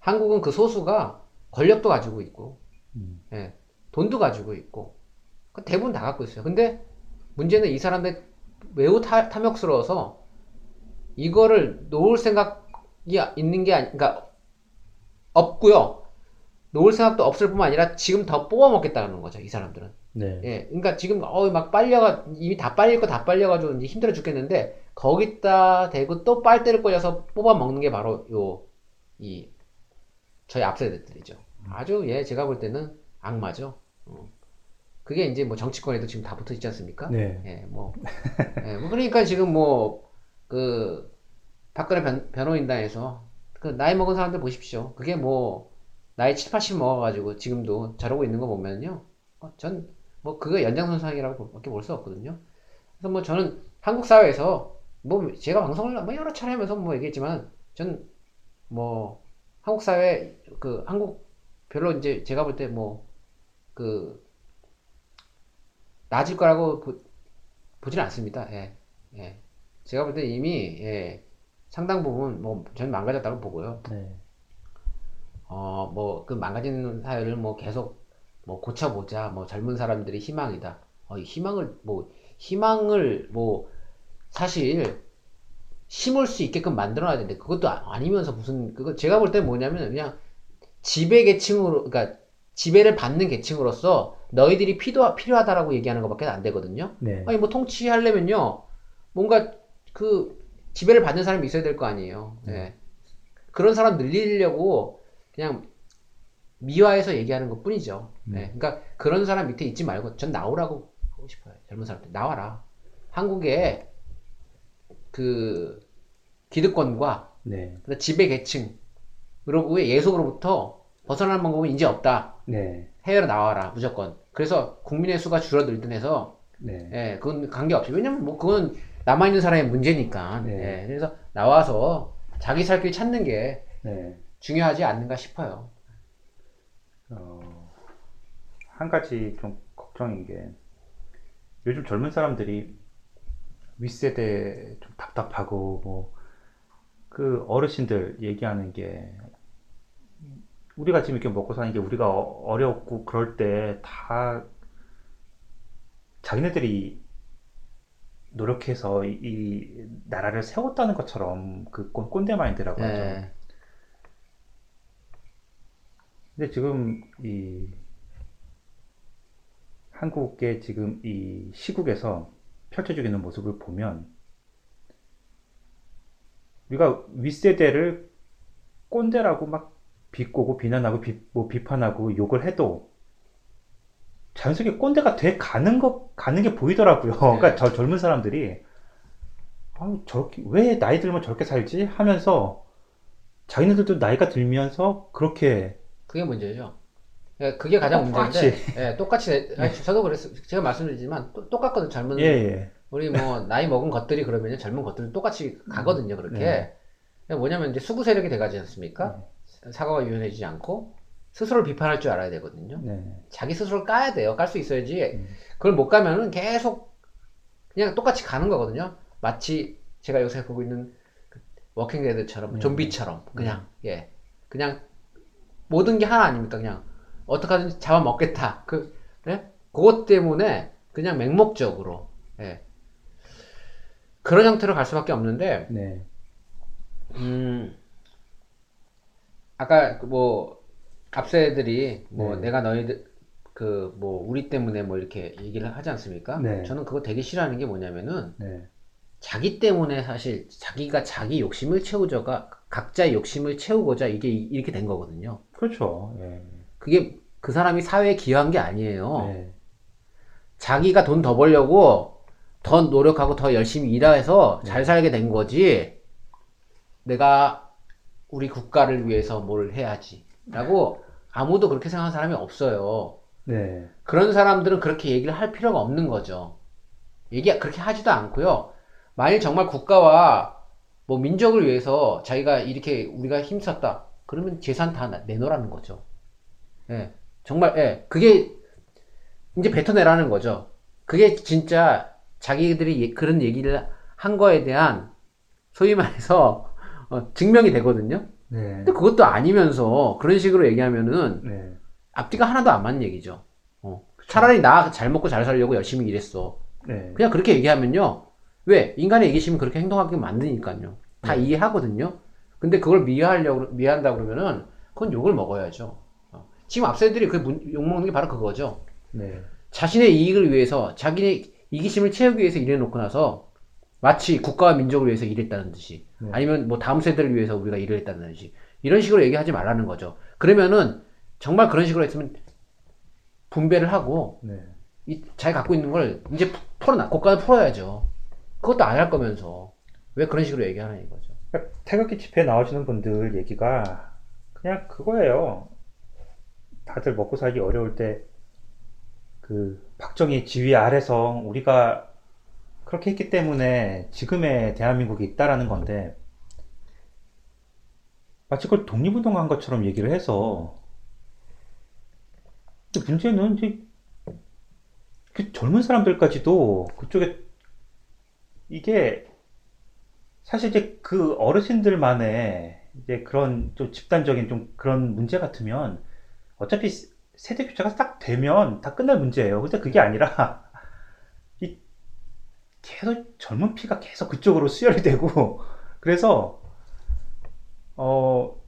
Speaker 2: 한국은 그 소수가 권력도 가지고 있고,
Speaker 1: 음.
Speaker 2: 예, 돈도 가지고 있고, 그 대부분 다 갖고 있어요. 근데 문제는 이 사람들 매우 타, 탐욕스러워서 이거를 놓을 생각이 있는 게 아니, 그러니까 없고요. 놓을 생각도 없을 뿐만 아니라 지금 더 뽑아 먹겠다는 거죠. 이 사람들은.
Speaker 1: 네.
Speaker 2: 예, 그러니까 지금 어 막 빨려가 이미 다 빨릴 거 다 빨려가지고 이제 힘들어 죽겠는데 거기다 대고 또 빨대를 꽂아서 뽑아 먹는 게 바로 요 이 저희 앞세대들이죠. 아주 예 제가 볼 때는 악마죠. 어. 그게 이제 뭐 정치권에도 지금 다 붙어 있지 않습니까?
Speaker 1: 네.
Speaker 2: 예, 뭐, (laughs) 예, 뭐 그러니까 지금 뭐 그 박근혜 변, 변호인단에서 그 나이 먹은 사람들 보십시오. 그게 뭐 나이 7, 80 먹어가지고 지금도 저러고 있는 거 보면요. 어, 전뭐 그거 연장선상이라고 밖에 볼 수 없거든요. 그래서 뭐 저는 한국 사회에서 뭐 제가 방송을 뭐 여러 차례 하면서 뭐 얘기했지만 전 뭐 한국 사회 그 한국 별로 이제 제가 볼 때 뭐 그 나아질 거라고 보, 보진 않습니다. 예. 예. 제가 볼 때 이미 예, 상당 부분 뭐 저는 망가졌다고 보고요.
Speaker 1: 네.
Speaker 2: 어, 뭐, 그 망가진 사회를 뭐 계속 뭐 고쳐보자. 뭐 젊은 사람들이 희망이다. 어, 이 희망을, 뭐, 희망을 뭐, 사실, 심을 수 있게끔 만들어놔야 되는데, 그것도 아- 아니면서 무슨, 그거, 제가 볼 때 뭐냐면, 그냥, 지배 계층으로, 그러니까, 지배를 받는 계층으로서, 너희들이 필요, 필요하다라고 얘기하는 것밖에 안 되거든요.
Speaker 1: 네.
Speaker 2: 아니, 뭐, 통치하려면요, 뭔가, 그, 지배를 받는 사람이 있어야 될 거 아니에요. 예. 그런 사람 늘리려고, 그냥 미화해서 얘기하는 것 뿐이죠. 네. 그러니까 그런 사람 밑에 있지 말고 전 나오라고 하고 싶어요. 젊은 사람들 나와라. 한국의 그 기득권과
Speaker 1: 네.
Speaker 2: 지배 계층 그리고의 예속으로부터 벗어나는 방법은 이제 없다.
Speaker 1: 네.
Speaker 2: 해외로 나와라 무조건. 그래서 국민의 수가 줄어들든 해서
Speaker 1: 네.
Speaker 2: 예, 그건 관계없이. 왜냐면 뭐 그건 남아 있는 사람의 문제니까.
Speaker 1: 네.
Speaker 2: 예, 그래서 나와서 자기 살 길 찾는 게
Speaker 1: 네.
Speaker 2: 중요하지 않는가 싶어요.
Speaker 1: 어, 한 가지 좀 걱정인 게 요즘 젊은 사람들이 윗세대 좀 답답하고 뭐 그 어르신들 얘기하는 게 우리가 지금 이렇게 먹고 사는 게 우리가 어- 어렵고 그럴 때 다 자기네들이 노력해서 이, 이 나라를 세웠다는 것처럼 그 꼰- 꼰대 마인드라고 하죠.
Speaker 2: 예.
Speaker 1: 근데 지금 이 한국의 지금 이 시국에서 펼쳐지고 있는 모습을 보면 우리가 윗세대를 꼰대라고 막 비꼬고 비난하고 비, 뭐 비판하고 욕을 해도 자연스럽게 꼰대가 돼 가는 것 가는 게 보이더라고요. (laughs) 그러니까 저 젊은 사람들이. 아, 저렇게 왜 나이 들면 저렇게 살지? 하면서 자기네들도 나이가 들면서 그렇게
Speaker 2: 그게 문제죠. 예, 그게 가장
Speaker 1: 똑같이.
Speaker 2: 문제인데, 예, 똑같이, 아니, 저도 그랬어요. 제가 말씀드리지만, 또, 똑같거든, 젊은,
Speaker 1: 예, 예.
Speaker 2: 우리 뭐, 나이 먹은 것들이 그러면 젊은 것들은 똑같이 가거든요, 그렇게.
Speaker 1: 네.
Speaker 2: 뭐냐면, 이제 수구 세력이 돼가지 않습니까? 사과가 유연해지지 않고, 스스로를 비판할 줄 알아야 되거든요.
Speaker 1: 네.
Speaker 2: 자기 스스로를 까야 돼요. 깔 수 있어야지.
Speaker 1: 음.
Speaker 2: 그걸 못 가면은 계속, 그냥 똑같이 가는 거거든요. 마치, 제가 요새 보고 있는, 그 Walking Dead처럼,
Speaker 1: 네.
Speaker 2: 좀비처럼, 그냥, 예. 그냥, 모든 게 하나 아닙니까? 그냥, 어떻게든지 잡아먹겠다. 그, 예? 그것 때문에, 그냥 맹목적으로, 예. 그런 형태로 갈 수밖에 없는데,
Speaker 1: 네.
Speaker 2: 음, 아까 그뭐 앞서 애들이 뭐
Speaker 1: 네.
Speaker 2: 내가 너희들 그 뭐 우리 때문에 뭐 이렇게 얘기를 하지 않습니까?
Speaker 1: 네.
Speaker 2: 저는 그거 되게 싫어하는 게 뭐냐면은
Speaker 1: 네.
Speaker 2: 자기 때문에 사실 자기가 자기 욕심을 채우자가 각자의 욕심을 채우고자 이게 이- 이렇게 된 거거든요.
Speaker 1: 그렇죠. 예.
Speaker 2: 그게 그 사람이 사회에 기여한 게 아니에요.
Speaker 1: 네.
Speaker 2: 자기가 돈 더 벌려고 더 노력하고 더 열심히 일해서 잘 살게 된 거지. 내가 우리 국가를 위해서 뭘 해야지. 라고 아무도 그렇게 생각하는 사람이 없어요.
Speaker 1: 네.
Speaker 2: 그런 사람들은 그렇게 얘기를 할 필요가 없는 거죠. 얘기 그렇게 하지도 않고요. 만일 정말 국가와 뭐 민족을 위해서 자기가 이렇게 우리가 힘썼다. 그러면 재산 다 나- 내놓으라는 거죠. 예. 정말 예. 그게 이제 뱉어내라는 거죠. 그게 진짜 자기들이 예- 그런 얘기를 한 거에 대한 소위 말해서 (laughs) 어, 증명이 되거든요.
Speaker 1: 네.
Speaker 2: 근데 그것도 아니면서 그런 식으로 얘기하면은
Speaker 1: 네.
Speaker 2: 앞뒤가 하나도 안 맞는 얘기죠. 어. 차라리 나 잘 먹고 잘 살려고 열심히 일했어.
Speaker 1: 네.
Speaker 2: 그냥 그렇게 얘기하면요. 왜? 인간의 이기심은 그렇게 행동하게 만드니까요. 다 이해하거든요. 근데 그걸 미화하려고, 미화한다 그러면은 그건 욕을 먹어야죠. 어. 지금 앞서 애들이 그 욕 먹는 게 바로 그거죠.
Speaker 1: 네.
Speaker 2: 자신의 이익을 위해서, 자기의 이기심을 채우기 위해서 일해놓고 나서 마치 국가와 민족을 위해서 일했다는 듯이
Speaker 1: 네.
Speaker 2: 아니면 뭐 다음 세대를 위해서 우리가 일을 했다는 듯이 이런 식으로 얘기하지 말라는 거죠. 그러면은 정말 그런 식으로 했으면 분배를 하고
Speaker 1: 네.
Speaker 2: 이, 자기 갖고 있는 걸 이제 풀어놔. 고가를 풀어야죠. 그것도 안 할 거면서. 왜 그런 식으로 얘기하는 이거죠.
Speaker 1: 태극기 집회에 나오시는 분들 얘기가 그냥 그거예요. 다들 먹고 살기 어려울 때 그 박정희 지휘 아래서 우리가 그렇게 했기 때문에 지금의 대한민국이 있다라는 건데 마치 그걸 독립운동한 것처럼 얘기를 해서 문제는 이제 그 젊은 사람들까지도 그쪽에 이게 사실 이제 그 어르신들만의 이제 그런 좀 집단적인 좀 그런 문제 같으면 어차피 세대 교체가 딱 되면 다 끝날 문제예요. 근데 그게 아니라 (laughs) 이 계속 젊은 피가 계속 그쪽으로 수혈이 되고 (laughs) 그래서 어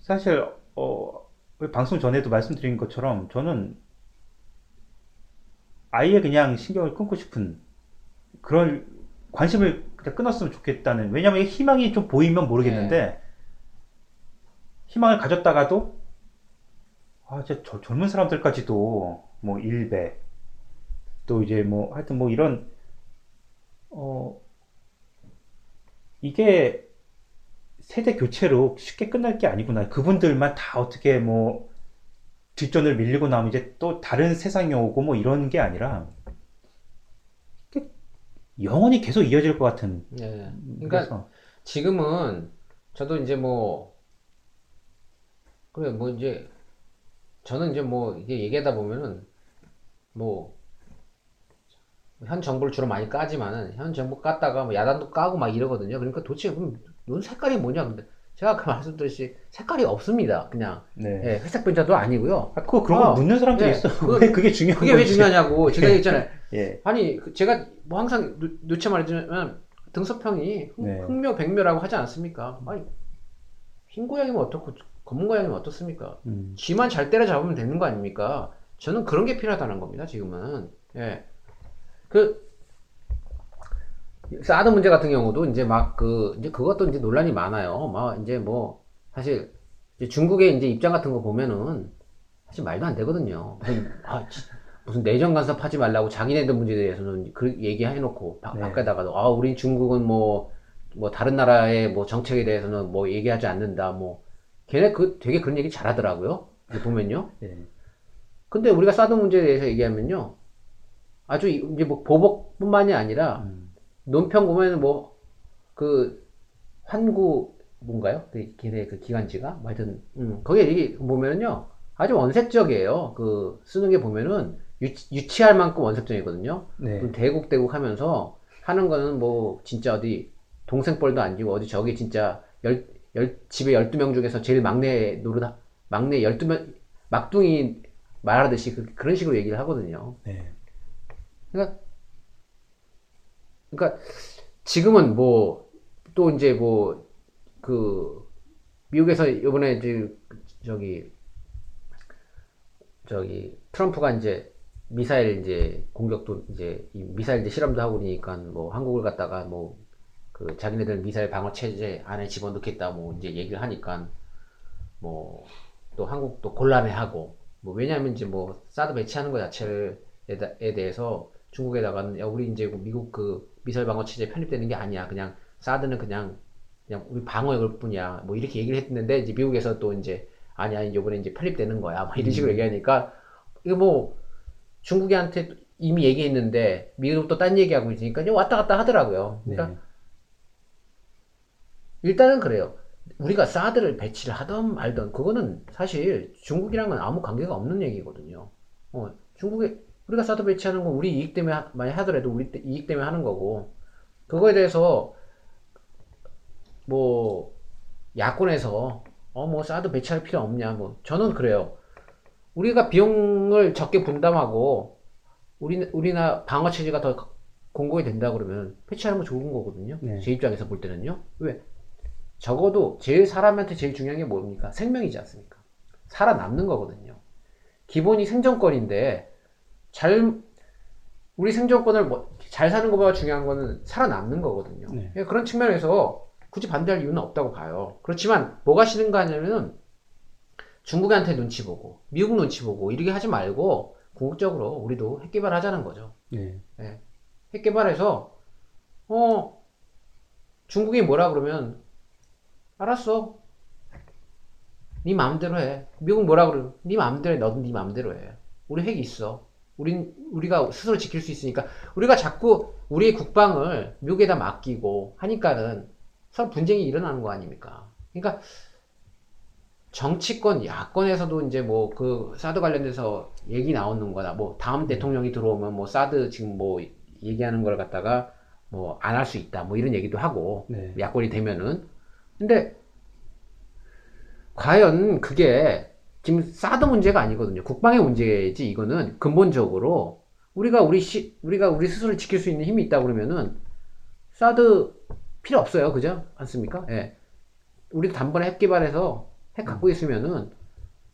Speaker 1: 사실 어 방송 전에도 말씀드린 것처럼 저는 아예 그냥 신경을 끊고 싶은 그런 관심을 그냥 끊었으면 좋겠다는 왜냐면 희망이 좀 보이면 모르겠는데 희망을 가졌다가도 아 이제 저- 젊은 사람들까지도 뭐 일배 또 이제 뭐 하여튼 뭐 이런 어 이게 세대 교체로 쉽게 끝날 게 아니구나. 그분들만 다 어떻게 뭐 뒷전을 밀리고 나면 이제 또 다른 세상이 오고 뭐 이런 게 아니라 영원히 계속 이어질 것 같은
Speaker 2: 예. 그러니까
Speaker 1: 그래서
Speaker 2: 지금은 저도 이제 뭐 그래 뭐 이제 저는 이제 뭐 이게 얘기하다 보면은 뭐 현 정부를 주로 많이 까지만은 현 정부 깠다가 뭐 야단도 까고 막 이러거든요. 그러니까 도대체 그럼 눈 색깔이 뭐냐? 근데 제가 아까 말씀드렸듯이 색깔이 없습니다. 그냥
Speaker 1: 네.
Speaker 2: 예, 회색 변자도 아니고요.
Speaker 1: 아, 그거 그런 거
Speaker 2: 아,
Speaker 1: 묻는 사람들이
Speaker 2: 예,
Speaker 1: 있어.
Speaker 2: 그거- (laughs)
Speaker 1: 왜 그게 중요한
Speaker 2: 그게 왜. 중요하냐고 (laughs) 제가 얘기했잖아요.
Speaker 1: 예.
Speaker 2: 아니 그 제가 뭐 항상 누, 누차 말해주면 등소평이 흑,
Speaker 1: 네.
Speaker 2: 흑묘 백묘라고 하지 않습니까? 아니 흰 고양이면 어떻고 검은 고양이면 어떻습니까?
Speaker 1: 음.
Speaker 2: 쥐만 잘 때려잡으면 되는 거 아닙니까? 저는 그런 게 필요하다는 겁니다. 지금은 예. 그 사드 문제 같은 경우도 이제 막 그 이제 그것도 이제 논란이 많아요. 막 이제 뭐 사실 이제 중국의 이제 입장 같은 거 보면은 사실 말도 안 되거든요. 무슨, 아, 지- 무슨 내정 간섭하지 말라고 자기네들 문제에 대해서는 그 얘기해놓고 바,
Speaker 1: 네.
Speaker 2: 밖에다가도 아 우린 중국은 뭐뭐 다른 나라의 뭐 정책에 대해서는 뭐 얘기하지 않는다 뭐 걔네 그 되게 그런 얘기 잘하더라고요. 보면요.
Speaker 1: 예.
Speaker 2: 근데 우리가 사드 문제에 대해서 얘기하면요. 아주 이- 이제 뭐 보복뿐만이 아니라
Speaker 1: 음.
Speaker 2: 논평 보면은 뭐그 환구 뭔가요? 그 걔네 그 기관지가 뭐 하여튼 음, 거기에 얘기 보면은요. 아주 원색적이에요. 그 쓰는 게 보면은 유치, 유치할 만큼 원색적이거든요.
Speaker 1: 네.
Speaker 2: 좀 대국대국 하면서 하는 거는 뭐 진짜 어디 동생뻘도 안 지고 어디 저기 진짜 열, 열 집에 12명 중에서 제일 막내 노릇 하- 막내 12명 막둥이 말하듯이 그, 그런 식으로 얘기를 하거든요.
Speaker 1: 네.
Speaker 2: 그러니까 그러니까 지금은 뭐 또 이제 뭐 그 미국에서 이번에 이제 저기 저기 트럼프가 이제 미사일 이제 공격도 이제 이 미사일 이제 실험도 하고 그러니까 뭐 한국을 갖다가 뭐 그 자기네들 미사일 방어 체제 안에 집어넣겠다 뭐 이제 얘기를 하니까 뭐 또 한국도 곤란해하고 뭐 왜냐하면 이제 뭐 사드 배치하는 것 자체에 대해서 중국에다가는 야 우리 이제 미국 그 미사일 방어 체제 편입되는 게 아니야 그냥 사드는 그냥 그냥 우리 방어할 뿐이야 뭐 이렇게 얘기를 했는데 이제 미국에서 또 이제 아니야 이번에 이제 편입되는 거야 뭐 이런 식으로 얘기하니까 이거 뭐 중국한테 이미 얘기했는데 미국 또딴 얘기하고 있으니까 이제 왔다 갔다 하더라고요 그러니까
Speaker 1: 네.
Speaker 2: 일단은 그래요. 우리가 사드를 배치를 하던 말던 그거는 사실 중국이랑은 아무 관계가 없는 얘기거든요. 어, 중국에 우리가 사드 배치하는 건 우리 이익 때문에 하- 많이 하더라도 우리 때- 이익 때문에 하는 거고 그거에 대해서 뭐 야권에서 어 뭐 사드 배치할 필요 없냐 뭐 저는 그래요. 우리가 비용을 적게 분담하고 우리 우리나 방어 체제가 더 공고히 된다 그러면 배치하는 거 좋은 거거든요.
Speaker 1: 네.
Speaker 2: 제 입장에서 볼 때는요. 왜? 적어도 제일 사람한테 제일 중요한 게 뭡니까? 생명이지 않습니까? 살아남는 거거든요. 기본이 생존권인데 잘 우리 생존권을 뭐- 잘 사는 것보다 중요한 거는 살아남는 거거든요.
Speaker 1: 네.
Speaker 2: 예, 그런 측면에서 굳이 반대할 이유는 없다고 봐요. 그렇지만 뭐가 싫은가 하냐면은 중국한테 눈치 보고 미국 눈치 보고 이렇게 하지 말고 궁극적으로 우리도 핵 개발하자는 거죠.
Speaker 1: 네.
Speaker 2: 핵 개발해서 어 중국이 뭐라 그러면 알았어. 네 마음대로 해. 미국 뭐라 그러면 네 마음대로 해. 너도 네 마음대로 해. 우리 핵이 있어. 우린 우리가 스스로 지킬 수 있으니까 우리가 자꾸 우리의 국방을 미국에다 맡기고 하니까는 서로 분쟁이 일어나는 거 아닙니까? 그러니까 정치권, 야권에서도 이제 뭐 그 사드 관련돼서 얘기 나오는 거다. 뭐 다음 대통령이 들어오면 뭐 사드 지금 뭐 얘기하는 걸 갖다가 뭐 안 할 수 있다. 뭐 이런 얘기도 하고
Speaker 1: 네.
Speaker 2: 야권이 되면은 근데 과연 그게 지금 사드 문제가 아니거든요. 국방의 문제지 이거는 근본적으로 우리가 우리 시, 우리가 우리 스스로를 지킬 수 있는 힘이 있다 그러면은 사드 필요 없어요. 그죠? 않습니까? 예. 우리도 단번에 핵 개발해서 핵 갖고 있으면은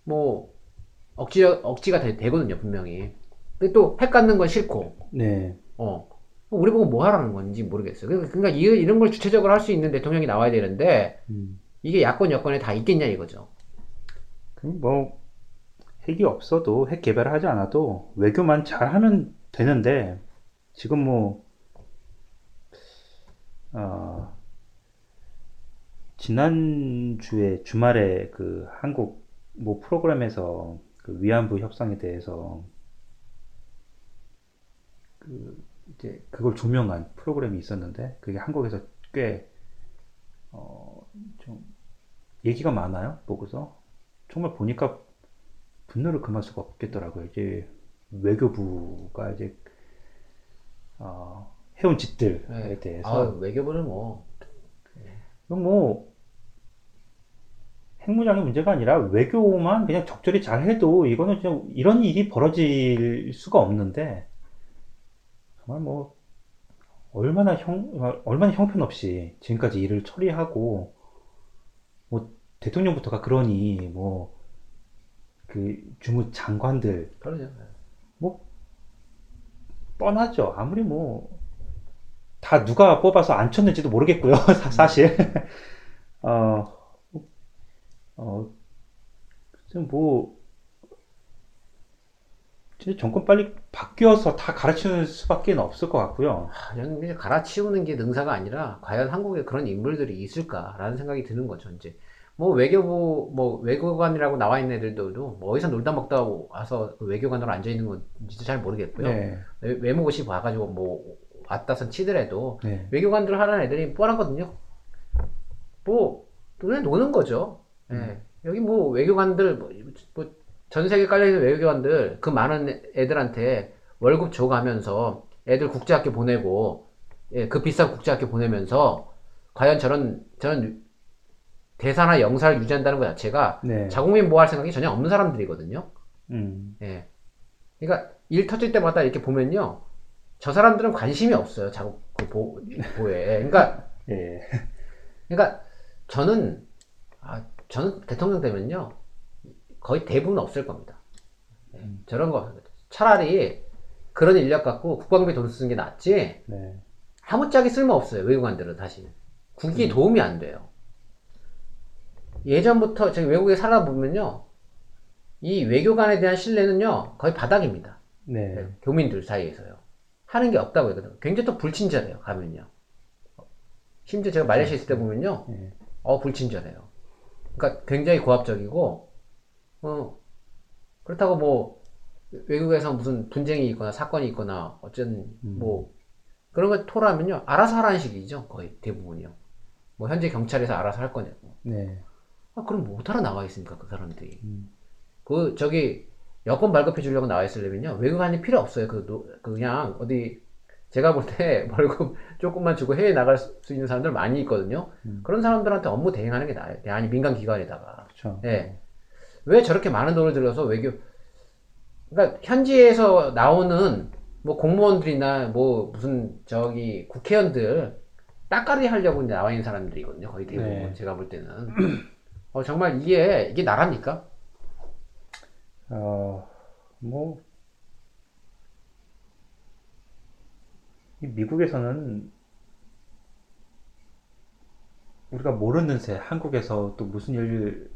Speaker 2: 뭐 억지 억지가 되, 되거든요, 분명히. 근데 또 핵 갖는 건 싫고
Speaker 1: 네.
Speaker 2: 어. 우리 보고 뭐 하라는 건지 모르겠어요. 그러니까 그러니까 이- 이런 걸 주체적으로 할 수 있는 대통령이 나와야 되는데
Speaker 1: 음.
Speaker 2: 이게 야권 여권에 다 있겠냐 이거죠.
Speaker 1: 뭐 핵이 없어도 핵 개발을 하지 않아도 외교만 잘하면 되는데 지금 뭐 어, 지난주에 주말에 그 한국 뭐 프로그램에서 그 위안부 협상에 대해서 그 이제 그걸 조명한 프로그램이 있었는데 그게 한국에서 꽤 어, 좀 얘기가 많아요. 보고서 정말 보니까 분노를 금할 수가 없겠더라고요. 이제 외교부가 이제 어, 해온 짓들에
Speaker 2: 네.
Speaker 1: 대해서
Speaker 2: 아, 외교부는 뭐
Speaker 1: 이건 뭐 핵무장의 문제가 아니라 외교만 그냥 적절히 잘 해도 이거는 그냥 이런 일이 벌어질 수가 없는데 정말 뭐 얼마나 형 얼마나 형편없이 지금까지 일을 처리하고 뭐 대통령부터가 그러니 뭐 그 주무 장관들
Speaker 2: 그러죠.
Speaker 1: 뻔하죠. 아무리 뭐, 다 누가 뽑아서 안 쳤는지도 모르겠고요, (laughs) 사- 사실. 어, 어, 뭐, 진짜 정권 빨리 바뀌어서 다 가르치는 수밖에 없을 것 같고요.
Speaker 2: 아, 저는 이제 갈아치우는 게 능사가 아니라 과연 한국에 그런 인물들이 있을까라는 생각이 드는 거죠. 이제 뭐 외교부 뭐 외교관이라고 나와 있는 애들도 뭐 어디서 놀다 먹다 와서 그 외교관으로 앉아 있는 건지도 잘 모르겠고요.
Speaker 1: 네,
Speaker 2: 외- 외모고시 봐가지고 뭐 왔다선 치더라도
Speaker 1: 네,
Speaker 2: 외교관들 하는 애들이 뻔하거든요. 뭐 그냥 노는 거죠. 예. 여기 뭐 외교관들 뭐, 뭐 전 세계 깔려 있는 외교관들 그 많은 애들한테 월급 줘가면서 애들 국제학교 보내고 예, 그 비싼 국제학교 보내면서 과연 저런 저런 대사나 영사를 유지한다는 것 자체가
Speaker 1: 네.
Speaker 2: 자국민 보호할 생각이 전혀 없는 사람들이거든요.
Speaker 1: 음,
Speaker 2: 예. 그러니까 일 터질 때마다 이렇게 보면요. 저 사람들은 관심이 없어요. 자국 그 보, 보호에. 그러니까 (laughs)
Speaker 1: 예,
Speaker 2: 그러니까 저는 아, 저는 대통령 되면요. 거의 대부분 없을 겁니다. 예, 저런 거 차라리 그런 인력 갖고 국방비 돈 쓰는 게 낫지.
Speaker 1: 네,
Speaker 2: 아무짝에 쓸모 없어요. 외교관들은 다시. 국익에 도움이 안 돼요. 예전부터 제가 외국에 살다 보면요. 이 외교관에 대한 신뢰는요. 거의 바닥입니다.
Speaker 1: 네,
Speaker 2: 교민들 사이에서요. 하는 게 없다고 했거든요. 굉장히 또 불친절해요, 가면요. 심지어 제가 말레이시아 있을 때 보면요.
Speaker 1: 네.
Speaker 2: 어, 불친절해요. 그러니까 굉장히 고압적이고, 어, 그렇다고 뭐, 외국에서 무슨 분쟁이 있거나 사건이 있거나, 어쨌든 뭐, 그런 걸 토로하면요. 알아서 하라는 식이죠, 거의 대부분이요. 뭐, 현재 경찰에서 알아서 할 거냐고.
Speaker 1: 네,
Speaker 2: 아, 그럼 못 하러 나와 있습니까, 그 사람들이.
Speaker 1: 음.
Speaker 2: 그, 저기, 여권 발급해 주려고 나와 있으려면요, 외국안이 필요 없어요. 그, 노- 그 그냥, 어디, 제가 볼 때 (laughs) 월급 조금만 주고 해외 나갈 수 있는 사람들 많이 있거든요. 그런 사람들한테 업무 대행하는 게 나아요. 아니, 민간 기관에다가.
Speaker 1: 그렇죠.
Speaker 2: 예. 왜 저렇게 많은 돈을 들여서 외교, 그러니까 현지에서 나오는 뭐 공무원들이나 뭐 무슨 저기 국회의원들 따까리 하려고 나와 있는 사람들이거든요. 거의 대부분
Speaker 1: 네.
Speaker 2: 제가 볼 때는. (clears throat) 어, 정말 이게, 이게 나랍니까?
Speaker 1: 어, 뭐, 이 미국에서는 우리가 모르는 새 한국에서 또 무슨 일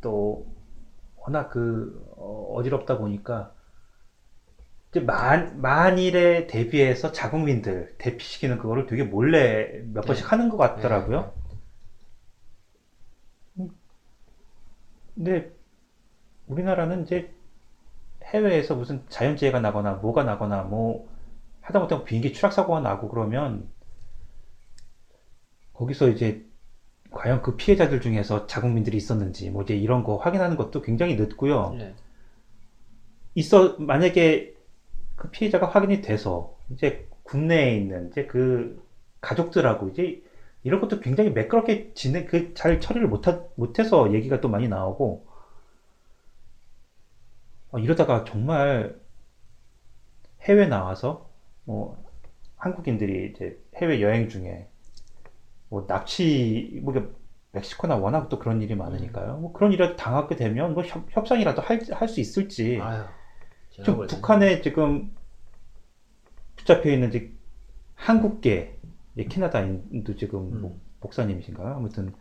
Speaker 1: 또 워낙 그 어, 어지럽다 보니까 이제 만, 만일에 대비해서 자국민들 대피시키는 그거를 되게 몰래 몇
Speaker 2: 네.
Speaker 1: 번씩 하는 것 같더라고요. 음, 근데 우리나라는 이제 해외에서 무슨 자연재해가 나거나 뭐가 나거나 뭐 하다못해 비행기 추락 사고가 나고 그러면 거기서 이제 과연 그 피해자들 중에서 자국민들이 있었는지 뭐 이제 이런 거 확인하는 것도 굉장히 늦고요.
Speaker 2: 네.
Speaker 1: 있어 만약에 그 피해자가 확인이 돼서 이제 국내에 있는 이제 그 가족들하고 이제 이런 것도 굉장히 매끄럽게 진행 그잘 처리를 못하, 못해서 얘기가 또 많이 나오고 어, 이러다가 정말 해외 나와서 뭐 한국인들이 이제 해외 여행 중에 뭐 납치 뭐 멕시코나 워낙 또 그런 일이 많으니까요. 뭐 그런 일을 당하게 되면 뭐 협, 협상이라도 할수 있을지.
Speaker 2: 아유. 때는-
Speaker 1: 북한에 지금 붙잡혀 있는 이제 한국계 이제 캐나다인도 지금
Speaker 2: 음.
Speaker 1: 뭐 목사님이신가요? 아무튼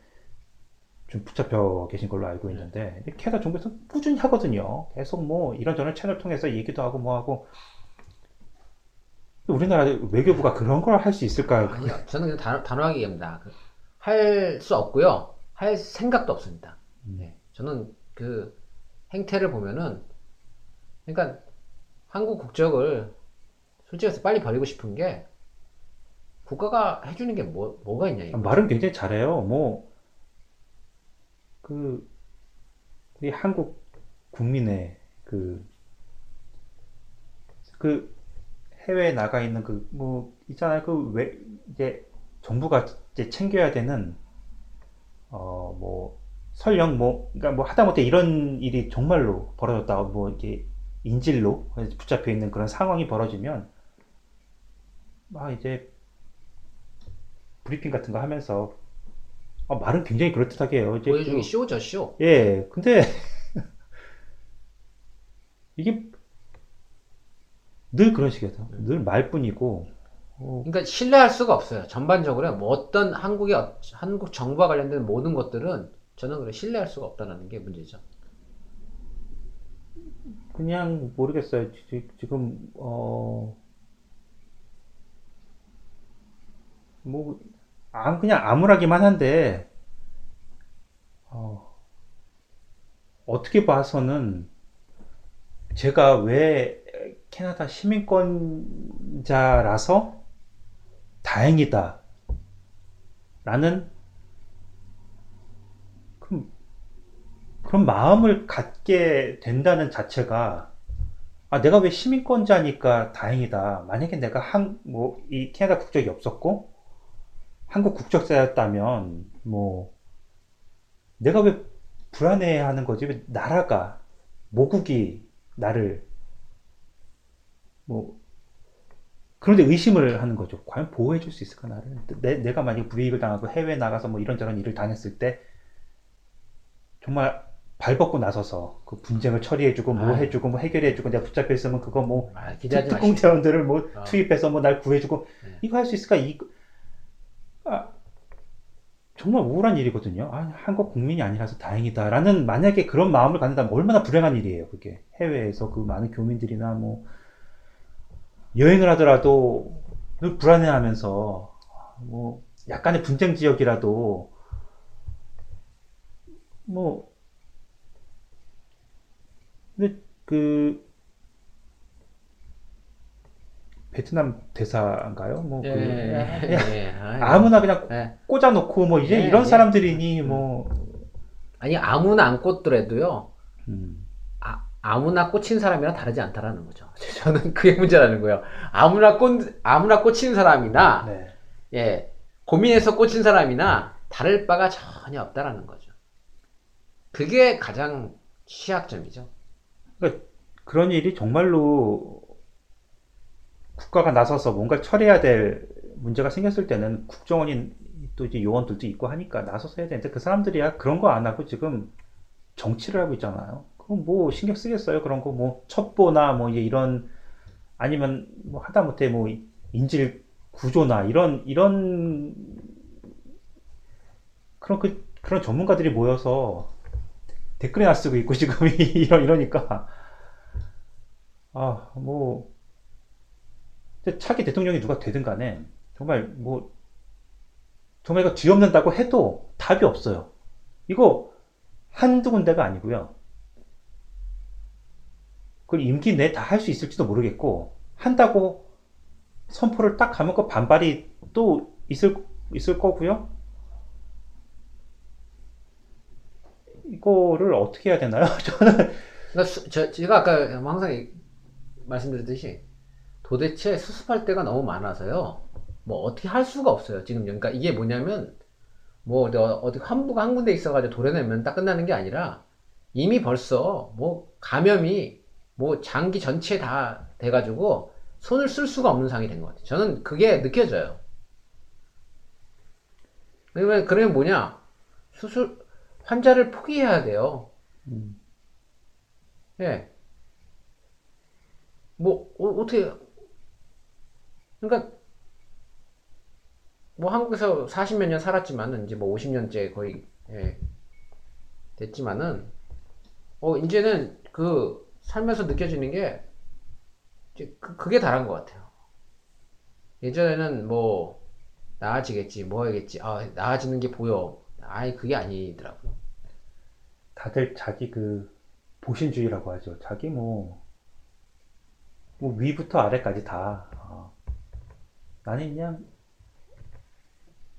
Speaker 1: 좀 붙잡혀 계신 걸로 알고 있는데 이제 캐나다 정부에서 꾸준히 하거든요. 계속 뭐 이런저런 채널 통해서 얘기도 하고 뭐 하고 우리나라 외교부가 그런 걸 할 수 있을까요?
Speaker 2: 아니요. 저는 그냥 단, 단호하게 얘기합니다. 할 수 없고요. 할 생각도 없습니다.
Speaker 1: 음.
Speaker 2: 네. 저는 그 행태를 보면은 그러니까 한국 국적을 솔직히 해서 빨리 버리고 싶은 게 국가가 해주는 게 뭐, 뭐가 있냐 이거.
Speaker 1: 말은 굉장히 잘해요. 뭐, 그, 우리 한국 국민의 그, 그 해외에 나가 있는 그, 뭐, 있잖아요. 그 왜, 이제 정부가 이제 챙겨야 되는, 어, 뭐, 설령 뭐, 그러니까 뭐 하다못해 이런 일이 정말로 벌어졌다고 뭐 이게 인질로 붙잡혀 있는 그런 상황이 벌어지면, 막 이제 브리핑 같은 거 하면서 아, 말은 굉장히 그럴듯하게 해요. 이제
Speaker 2: 보여주는 게
Speaker 1: 그-
Speaker 2: 쇼죠 쇼.
Speaker 1: 예, 근데 (laughs) 이게 늘 그런 식이어서 늘 말뿐이고 어,
Speaker 2: 그러니까 신뢰할 수가 없어요. 전반적으로 뭐 어떤 한국의 어- 한국 정부와 관련된 모든 것들은 저는 그래 신뢰할 수가 없다는 게 문제죠.
Speaker 1: 그냥 모르겠어요. 지- 지금 어, 뭐 아, 그냥 암울하기만 한데 어, 어떻게 봐서는 제가 왜 캐나다 시민권자라서 다행이다 라는 그런, 그런 마음을 갖게 된다는 자체가 아, 내가 왜 시민권자니까 다행이다. 만약에 내가 한, 뭐, 이 캐나다 국적이 없었고, 한국 국적자였다면, 뭐, 내가 왜 불안해 하는 거지? 왜 나라가, 모국이 나를, 뭐, 그런데 의심을 하는 거죠. 과연 보호해 줄 수 있을까, 나를? 내, 내가 만약에 불이익을 당하고 해외에 나가서 뭐 이런저런 일을 당했을 때, 정말 발벗고 나서서 그 분쟁을 처리해주고 뭐
Speaker 2: 아유.
Speaker 1: 해주고 뭐 해결해주고 내가 붙잡혀 있으면 그거 뭐
Speaker 2: 아, 기대하지
Speaker 1: 특공
Speaker 2: 마시고.
Speaker 1: 대원들을 뭐
Speaker 2: 아.
Speaker 1: 투입해서 뭐 날 구해주고
Speaker 2: 네.
Speaker 1: 이거 할 수 있을까? 이거 아, 정말 우울한 일이거든요. 아, 한국 국민이 아니라서 다행이다라는 만약에 그런 마음을 갖는다면 얼마나 불행한 일이에요. 그게 해외에서 그 많은 교민들이나 뭐 여행을 하더라도 늘 불안해하면서 뭐 약간의 분쟁 지역이라도 뭐 근데 그 베트남 대사인가요? 뭐 그,
Speaker 2: 예,
Speaker 1: 그냥
Speaker 2: 예, 아이,
Speaker 1: 아무나 그냥
Speaker 2: 예.
Speaker 1: 꽂아놓고 뭐 이제
Speaker 2: 예,
Speaker 1: 이런
Speaker 2: 예.
Speaker 1: 사람들이니 뭐
Speaker 2: 아니 아무나 안 꽂더라도요.
Speaker 1: 음,
Speaker 2: 아, 아무나 꽂힌 사람이랑 다르지 않다라는 거죠. (laughs) 저는 그게 문제라는 거예요. 아무나 꽂 아무나 꽂힌 사람이나
Speaker 1: 네.
Speaker 2: 예 고민해서 꽂힌 사람이나 다를 바가 전혀 없다라는 거죠. 그게 가장 취약점이죠.
Speaker 1: 그런 일이 정말로 국가가 나서서 뭔가 처리해야 될 문제가 생겼을 때는 국정원이 또 이제 요원들도 있고 하니까 나서서 해야 되는데 그 사람들이야 그런 거 안 하고 지금 정치를 하고 있잖아요. 그럼 뭐 신경 쓰겠어요? 그런 거 뭐 첩보나 뭐 이런 아니면 뭐 하다못해 뭐 인질 구조나 이런 이런 그런 그 그런 전문가들이 모여서 댓글이나 쓰고 있고 지금 (laughs) 이러 이러니까 아 뭐 차기 대통령이 누가 되든 간에 정말 뭐 정말 이거 뒤엎는다고 해도 답이 없어요. 이거 한두 군데가 아니고요. 그걸 임기 내다할 수 있을지도 모르겠고 한다고 선포를 딱 하면 그 반발이 또 있을 있을 거고요. 이거를 어떻게 해야 되나요? (laughs) 저는
Speaker 2: 그러니까 수- 저, 제가 아까 항상 이- 말씀드렸듯이 도대체 수습할 때가 너무 많아서요. 뭐 어떻게 할 수가 없어요. 지금 그러니까 이게 뭐냐면 뭐 어디, 한부가 한 군데 있어가지고 도려내면 딱 끝나는 게 아니라 이미 벌써 뭐 감염이 뭐 장기 전체에 다 돼가지고 손을 쓸 수가 없는 상황이 된 것 같아요. 저는 그게 느껴져요. 그러면 그러면 뭐냐 수술 환자를 포기해야 돼요.
Speaker 1: 음.
Speaker 2: 예. 뭐, 어, 떻게 그러니까, 뭐 한국에서 40몇 년 살았지만은, 이제 뭐 50년째 거의, 예, 됐지만은, 어, 이제는 그, 살면서 느껴지는 게, 이제 그, 그게 다른 것 같아요. 예전에는 뭐, 나아지겠지, 뭐 하겠지, 아, 나아지는 게 보여. 아이, 그게 아니더라고요.
Speaker 1: 다들 자기 그 보신주의라고 하죠. 자기 뭐, 뭐 위부터 아래까지 다. 어. 나는 그냥,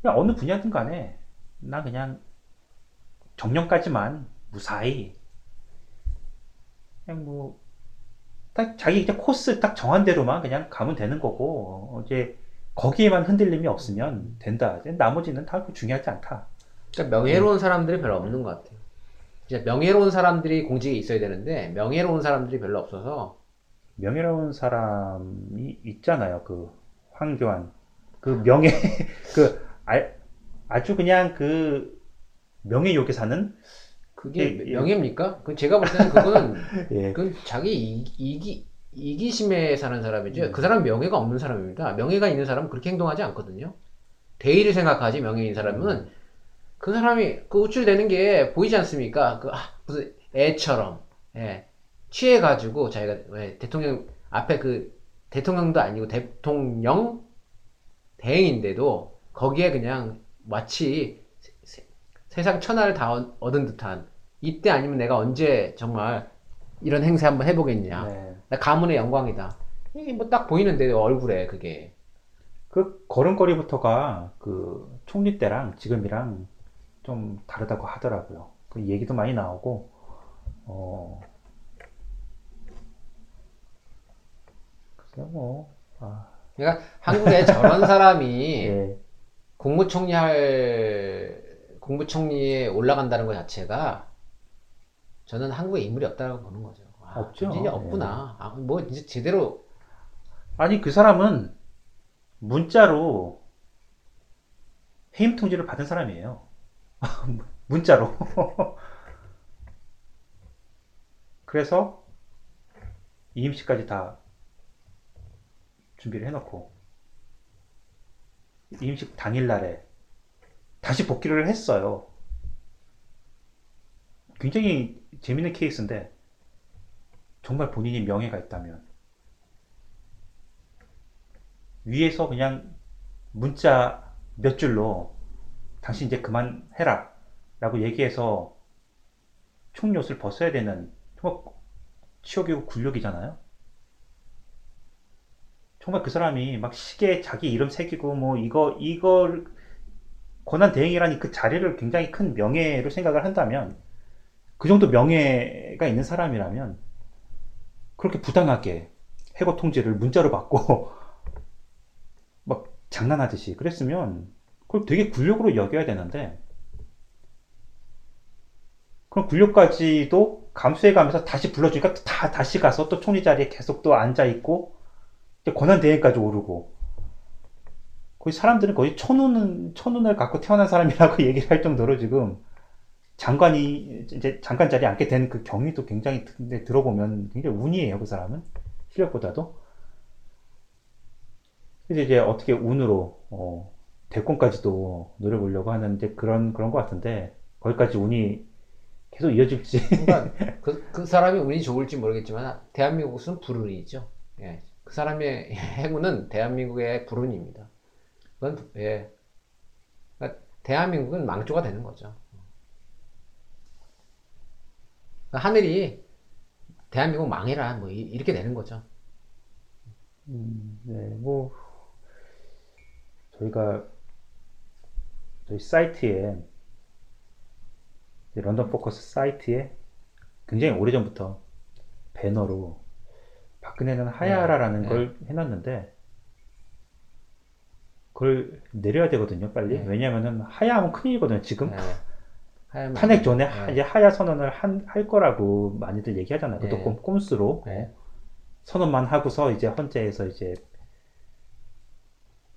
Speaker 1: 그냥 어느 분야든 간에, 나 그냥 정년까지만 무사히, 그냥 뭐, 딱 자기 이제 코스 딱 정한 대로만 그냥 가면 되는 거고, 어, 이제 거기에만 흔들림이 없으면 된다. 나머지는 다 중요하지 않다.
Speaker 2: 그러니까 명예로운 사람들이 별로 없는 것 같아요. 진짜 명예로운 사람들이 공직에 있어야 되는데 명예로운 사람들이 별로 없어서
Speaker 1: 명예로운 사람이 있잖아요. 그 황교안 그 명예 (laughs) 그 아, 아주 그냥 그 명예욕에 사는
Speaker 2: 그게
Speaker 1: 예, 예.
Speaker 2: 명예입니까? 그 제가 볼 때는 그거는 (laughs)
Speaker 1: 예
Speaker 2: 그건 자기 이, 이기 이기심에 사는 사람이죠.
Speaker 1: 음.
Speaker 2: 그 사람 은 명예가 없는 사람입니다. 명예가 있는 사람은 그렇게 행동하지 않거든요. 대의를 생각하지 명예인 사람은 그 사람이 그 우쭐대는 게 보이지 않습니까? 그 아, 무슨 애처럼 예. 취해가지고 자기가 왜 대통령 앞에 그 대통령도 아니고 대통령 대행인데도 거기에 그냥 마치 세- 세- 세상 천하를 다 얻- 얻은 듯한 이때 아니면 내가 언제 정말 이런 행세 한번 해보겠냐.
Speaker 1: 네.
Speaker 2: 나 가문의 영광이다. 이게 뭐 딱 보이는데 얼굴에 그게.
Speaker 1: 그 걸음걸이부터가 그 총리 때랑 지금이랑 좀 다르다고 하더라고요. 그 얘기도 많이 나오고 어 글쎄요 뭐 아,
Speaker 2: 그러니까 한국에 저런 사람이 (laughs)
Speaker 1: 예.
Speaker 2: 국무총리 할 국무총리에 올라간다는 것 자체가 저는 한국에 인물이 없다고 보는 거죠. 아,
Speaker 1: 없죠. 예.
Speaker 2: 진짜 없구나. 아, 뭐 이제 제대로
Speaker 1: 아니 그 사람은 문자로 해임 통지를 받은 사람이에요. (laughs) 문자로. (laughs) 그래서 이임씨까지 다 준비를 해놓고 이임식 당일날에 다시 복귀를 했어요. 굉장히 재밌는 케이스인데 정말 본인이 명예가 있다면 위에서 그냥 문자 몇 줄로 당신 이제 그만해라 라고 얘기해서 총리옷을 벗어야 되는 치욕이고 굴욕이잖아요. 정말 그 사람이 막 시계에 자기 이름 새기고 뭐 이거 이걸 권한 대행이라니 그 자리를 굉장히 큰 명예로 생각을 한다면 그 정도 명예가 있는 사람이라면 그렇게 부당하게 해고 통지를 문자로 받고 (laughs) 막 장난하듯이 그랬으면 그걸 되게 굴욕으로 여겨야 되는데 그럼 굴욕까지도 감수해 가면서 다시 불러주니까 다 다시 가서 또 총리 자리에 계속 또 앉아 있고 권한 대행까지 오르고 거의 사람들은 거의 천운 천운을 갖고 태어난 사람이라고 (laughs) 얘기를 할 정도로 지금 장관이 이제 장관 자리에 앉게 된 그 경위도 굉장히 드- 들어보면 굉장히 운이에요 그 사람은 실력보다도 그래서 이제 어떻게 운으로 어, 대권까지도 노려보려고 하는데 그런 그런 것 같은데 거기까지 운이 계속 이어질지
Speaker 2: 그러니까 (laughs) 그, 그 사람이 운이 좋을지 모르겠지만 대한민국은 불운이죠. 예. 그 사람의 (laughs) 행운은 대한민국의 불운입니다. 그건 예. 그러니까 대한민국은 망조가 되는 거죠. 그러니까 하늘이 대한민국 망해라 뭐 이- 이렇게 되는 거죠.
Speaker 1: 음, 네, 뭐 저희가 저희 사이트에 런던 포커스 사이트에 굉장히 오래전부터 배너로 박근혜는 하야라라는
Speaker 2: 네,
Speaker 1: 걸 해놨는데 그걸 내려야 되거든요, 빨리.
Speaker 2: 네.
Speaker 1: 왜냐면은 하야하면 큰일이거든요, 지금.
Speaker 2: 예. 하얀
Speaker 1: 탄핵 전에
Speaker 2: 예.
Speaker 1: 하- 이제 하야 선언을 한- 할 거라고 많이들 얘기하잖아요. 그것도
Speaker 2: 네.
Speaker 1: 꼼- 꼼수로
Speaker 2: 네.
Speaker 1: 선언만 하고서 이제 헌재에서 이제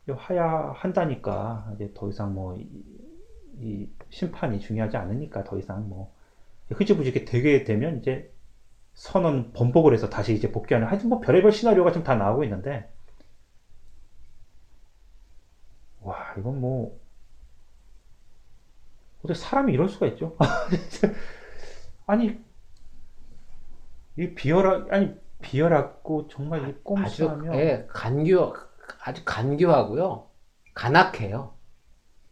Speaker 1: 하야 한다니까 이제 더 이상 뭐이 심판이 중요하지 않으니까 더 이상 뭐 흐지부지게 되게 되면 이제 선언 번복을 해서 다시 이제 복귀하는 하여튼 뭐 별의별 시나리오가 지금 다 나오고 있는데 와 이건 뭐 어떻게 사람이 이럴 수가 있죠? (laughs) 아니 이 비열하 아니 비열하고 정말 이 꼼수하며
Speaker 2: 예, 간교 아주 간교하고요. 간악해요.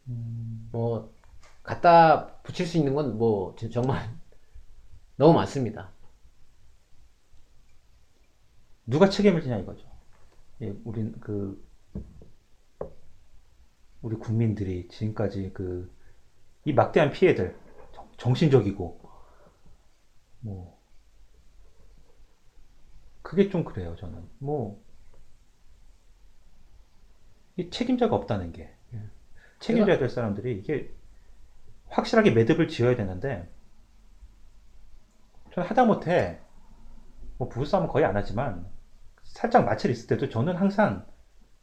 Speaker 1: 음,
Speaker 2: 뭐 갖다 붙일 수 있는 건 뭐 정말 (laughs) 너무 많습니다.
Speaker 1: 누가 책임을 지냐 이거죠. 예, 우린 그 우리 국민들이 지금까지 그 이 막대한 피해들 정- 정신적이고 뭐 그게 좀 그래요 저는 뭐 이 책임자가 없다는 게
Speaker 2: 예.
Speaker 1: 책임져야 될 사람들이 이게 확실하게 매듭을 지어야 되는데 저는 하다못해 뭐 부부싸움은 거의 안 하지만 살짝 마찰 있을 때도 저는 항상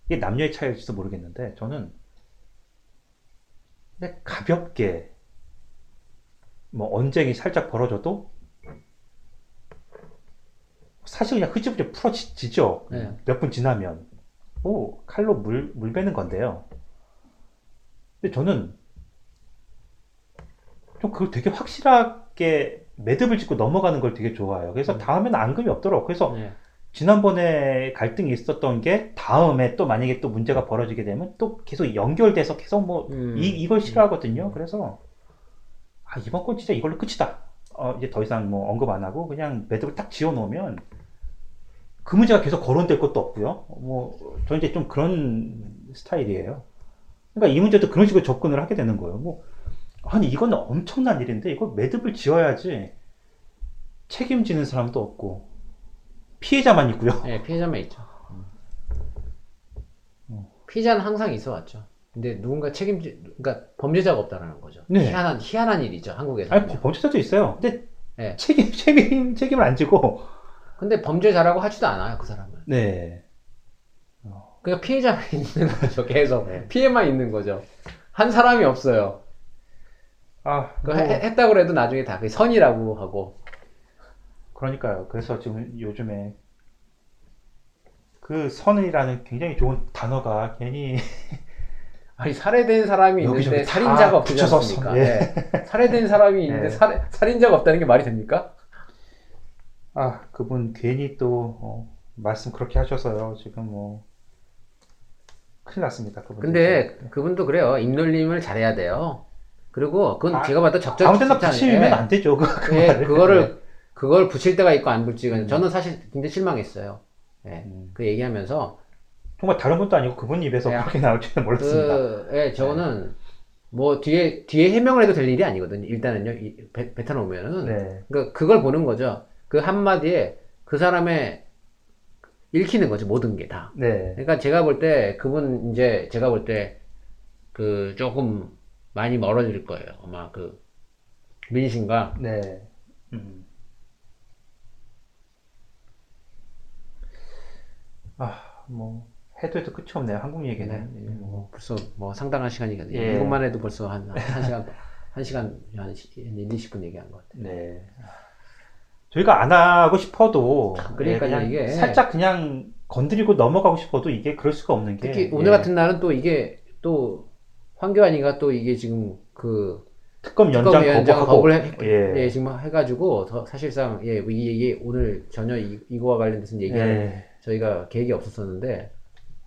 Speaker 1: 이게 남녀의 차이일지도 모르겠는데 저는 가볍게 뭐 언쟁이 살짝 벌어져도 사실 그냥 흐지부지 풀어지죠.
Speaker 2: 네.
Speaker 1: 몇분 지나면 뭐 칼로 물, 물 베는 건데요. 근데 저는 좀 그걸 되게 확실하게 매듭을 짓고 넘어가는 걸 되게 좋아해요. 그래서
Speaker 2: 음.
Speaker 1: 다음에는 앙금이 없더라고. 그래서
Speaker 2: 예.
Speaker 1: 지난번에 갈등이 있었던 게 다음에 또 만약에 또 문제가 벌어지게 되면 또 계속 연결돼서 계속 뭐
Speaker 2: 음.
Speaker 1: 이, 이걸 싫어하거든요. 그래서 아 이번 건 진짜 이걸로 끝이다. 어, 이제 더 이상 뭐 언급 안 하고 그냥 매듭을 딱 지어 놓으면 그 문제가 계속 거론될 것도 없고요. 뭐 저는 이제 좀 그런 스타일이에요. 그러니까 이 문제도 그런 식으로 접근을 하게 되는 거예요. 뭐 아니 이건 엄청난 일인데 이거 매듭을 지어야지 책임지는 사람도 없고 피해자만 있고요.
Speaker 2: 예, 피해자만 있죠.
Speaker 1: 어.
Speaker 2: 피해자는 항상 있어 왔죠. 근데 누군가 책임지, 그러니까 범죄자가 없다라는 거죠.
Speaker 1: 네.
Speaker 2: 희한한, 희한한 일이죠, 한국에서.
Speaker 1: 아니 범- 범죄자도 있어요. 근데
Speaker 2: 네.
Speaker 1: 책임 책임 책임을 안 지고
Speaker 2: 근데 범죄자라고 하지도 않아요, 그 사람은.
Speaker 1: 네.
Speaker 2: 그러니까 피해자만 (laughs) 있는 거죠, 계속.
Speaker 1: 네.
Speaker 2: 피해만 있는 거죠. 한 사람이 없어요.
Speaker 1: 아,
Speaker 2: 그
Speaker 1: 뭐,
Speaker 2: 해- 했다고 해도 나중에 다 그게 선이라고 하고.
Speaker 1: 그러니까요. 그래서 지금 요즘에 그 선이라는 굉장히 좋은 단어가 괜히 (laughs)
Speaker 2: 아니, 살해된 사람이 있는데
Speaker 1: 다
Speaker 2: 살인자가 없지 않습니까?
Speaker 1: 선- 예.
Speaker 2: 네. 살해된 사람이 있는데
Speaker 1: 예.
Speaker 2: 살해, 살인자가 없다는 게 말이 됩니까?
Speaker 1: 아 그분 괜히 또 어, 말씀 그렇게 하셔서요. 지금 뭐 큰일 났습니다. 그분.
Speaker 2: 근데 그분도 그래요. 입놀림을 잘해야 돼요. 그리고 그건
Speaker 1: 아,
Speaker 2: 제가 봐도 적절
Speaker 1: 아무 데나 붙이면 안 되죠. 그, 그
Speaker 2: 예. 그거를 그걸 붙일 때가 있고 안 붙이고
Speaker 1: 음.
Speaker 2: 저는 사실 굉장히 실망했어요. 예.
Speaker 1: 음,
Speaker 2: 그 얘기하면서
Speaker 1: 정말 다른 분도 아니고 그분 입에서
Speaker 2: 예.
Speaker 1: 그렇게 나올 줄은 몰랐습니다.
Speaker 2: 그 예, 저거는 뭐 뒤에 뒤에 해명을 해도 될 일이 아니거든요. 일단은요. 이, 배, 뱉어놓으면은
Speaker 1: 네.
Speaker 2: 그 그걸 보는 거죠. 그 한마디에 그 사람의 읽히는 거죠. 모든 게 다.
Speaker 1: 네.
Speaker 2: 그러니까 제가 볼 때 그분 이제 제가 볼 때 그 조금 많이 멀어질 거예요. 아마 그 민심과
Speaker 1: 네. 음. 아, 뭐 해도 해도 끝이 없네요. 한국 얘기는. 예, 뭐.
Speaker 2: 뭐 벌써 뭐 상당한 시간이거든요.
Speaker 1: 예.
Speaker 2: 이것만 해도 벌써 한, 한 (laughs) 시간, 한 시간, 한 1, 20분 얘기한 것 같아요.
Speaker 1: 네. 저희가 안 하고 싶어도
Speaker 2: 그러니까요,
Speaker 1: 예,
Speaker 2: 이게.
Speaker 1: 살짝 그냥 건드리고 넘어가고 싶어도 이게 그럴 수가 없는 게
Speaker 2: 특히
Speaker 1: 예,
Speaker 2: 오늘 같은 날은 또 이게 또 황교안이가 또 이게 지금 그
Speaker 1: 특검 연장
Speaker 2: 특검위원장
Speaker 1: 거부하고
Speaker 2: 해,
Speaker 1: 예.
Speaker 2: 예, 지금 해가지고 더 사실상 예, 이게, 이게 오늘 전혀 이, 이거와 관련돼서 얘기하는
Speaker 1: 예.
Speaker 2: 저희가 계획이 없었었는데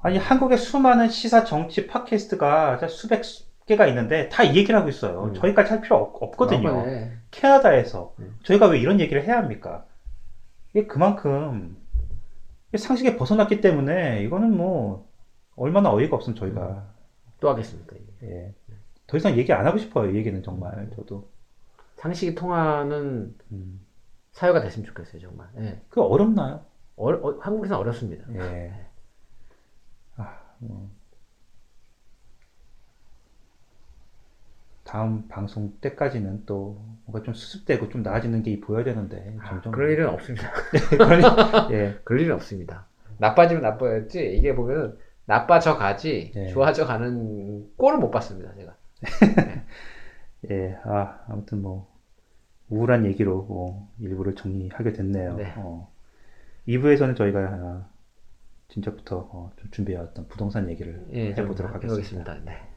Speaker 1: 아니 한국에 수많은 시사 정치 팟캐스트가 수백 개가 있는데 다 이 얘기를 하고 있어요.
Speaker 2: 음.
Speaker 1: 저희까지 할 필요 없, 없거든요.
Speaker 2: 막판에
Speaker 1: 캐나다에서
Speaker 2: 음.
Speaker 1: 저희가 왜 이런 얘기를 해야 합니까? 이게 그만큼 상식에 벗어났기 때문에 이거는 뭐 얼마나 어이가 없으면 저희가
Speaker 2: 또 하겠습니까? 이게.
Speaker 1: 예. 더 이상 얘기 안 하고 싶어요. 이 얘기는 정말 저도
Speaker 2: 상식이 통하는
Speaker 1: 음.
Speaker 2: 사회가 됐으면 좋겠어요, 정말. 예.
Speaker 1: 그 어렵나요?
Speaker 2: 어, 어, 한국에서는 어렵습니다.
Speaker 1: 예. 아, 뭐. 다음 방송 때까지는 또 뭔가 좀 수습되고 좀 나아지는 게 보여야 되는데 점점
Speaker 2: 아, 그럴 일은 없습니다.
Speaker 1: 그러니 (laughs) 예.
Speaker 2: 그럴 일은 없습니다. 나빠지면 나빠졌지 이게 보면 나빠져 가지
Speaker 1: 네.
Speaker 2: 좋아져 가는 꼴을 못 봤습니다, 제가. (laughs)
Speaker 1: 예, 아, 아무튼 뭐, 우울한 얘기로 뭐, 일부를 정리하게 됐네요.
Speaker 2: 네.
Speaker 1: 어, 2부에서는 저희가, 아, 진짜부터 어, 좀 준비해왔던 부동산 얘기를
Speaker 2: 예, 좀
Speaker 1: 해보도록 하겠습니다.
Speaker 2: 해보겠습니다. 네.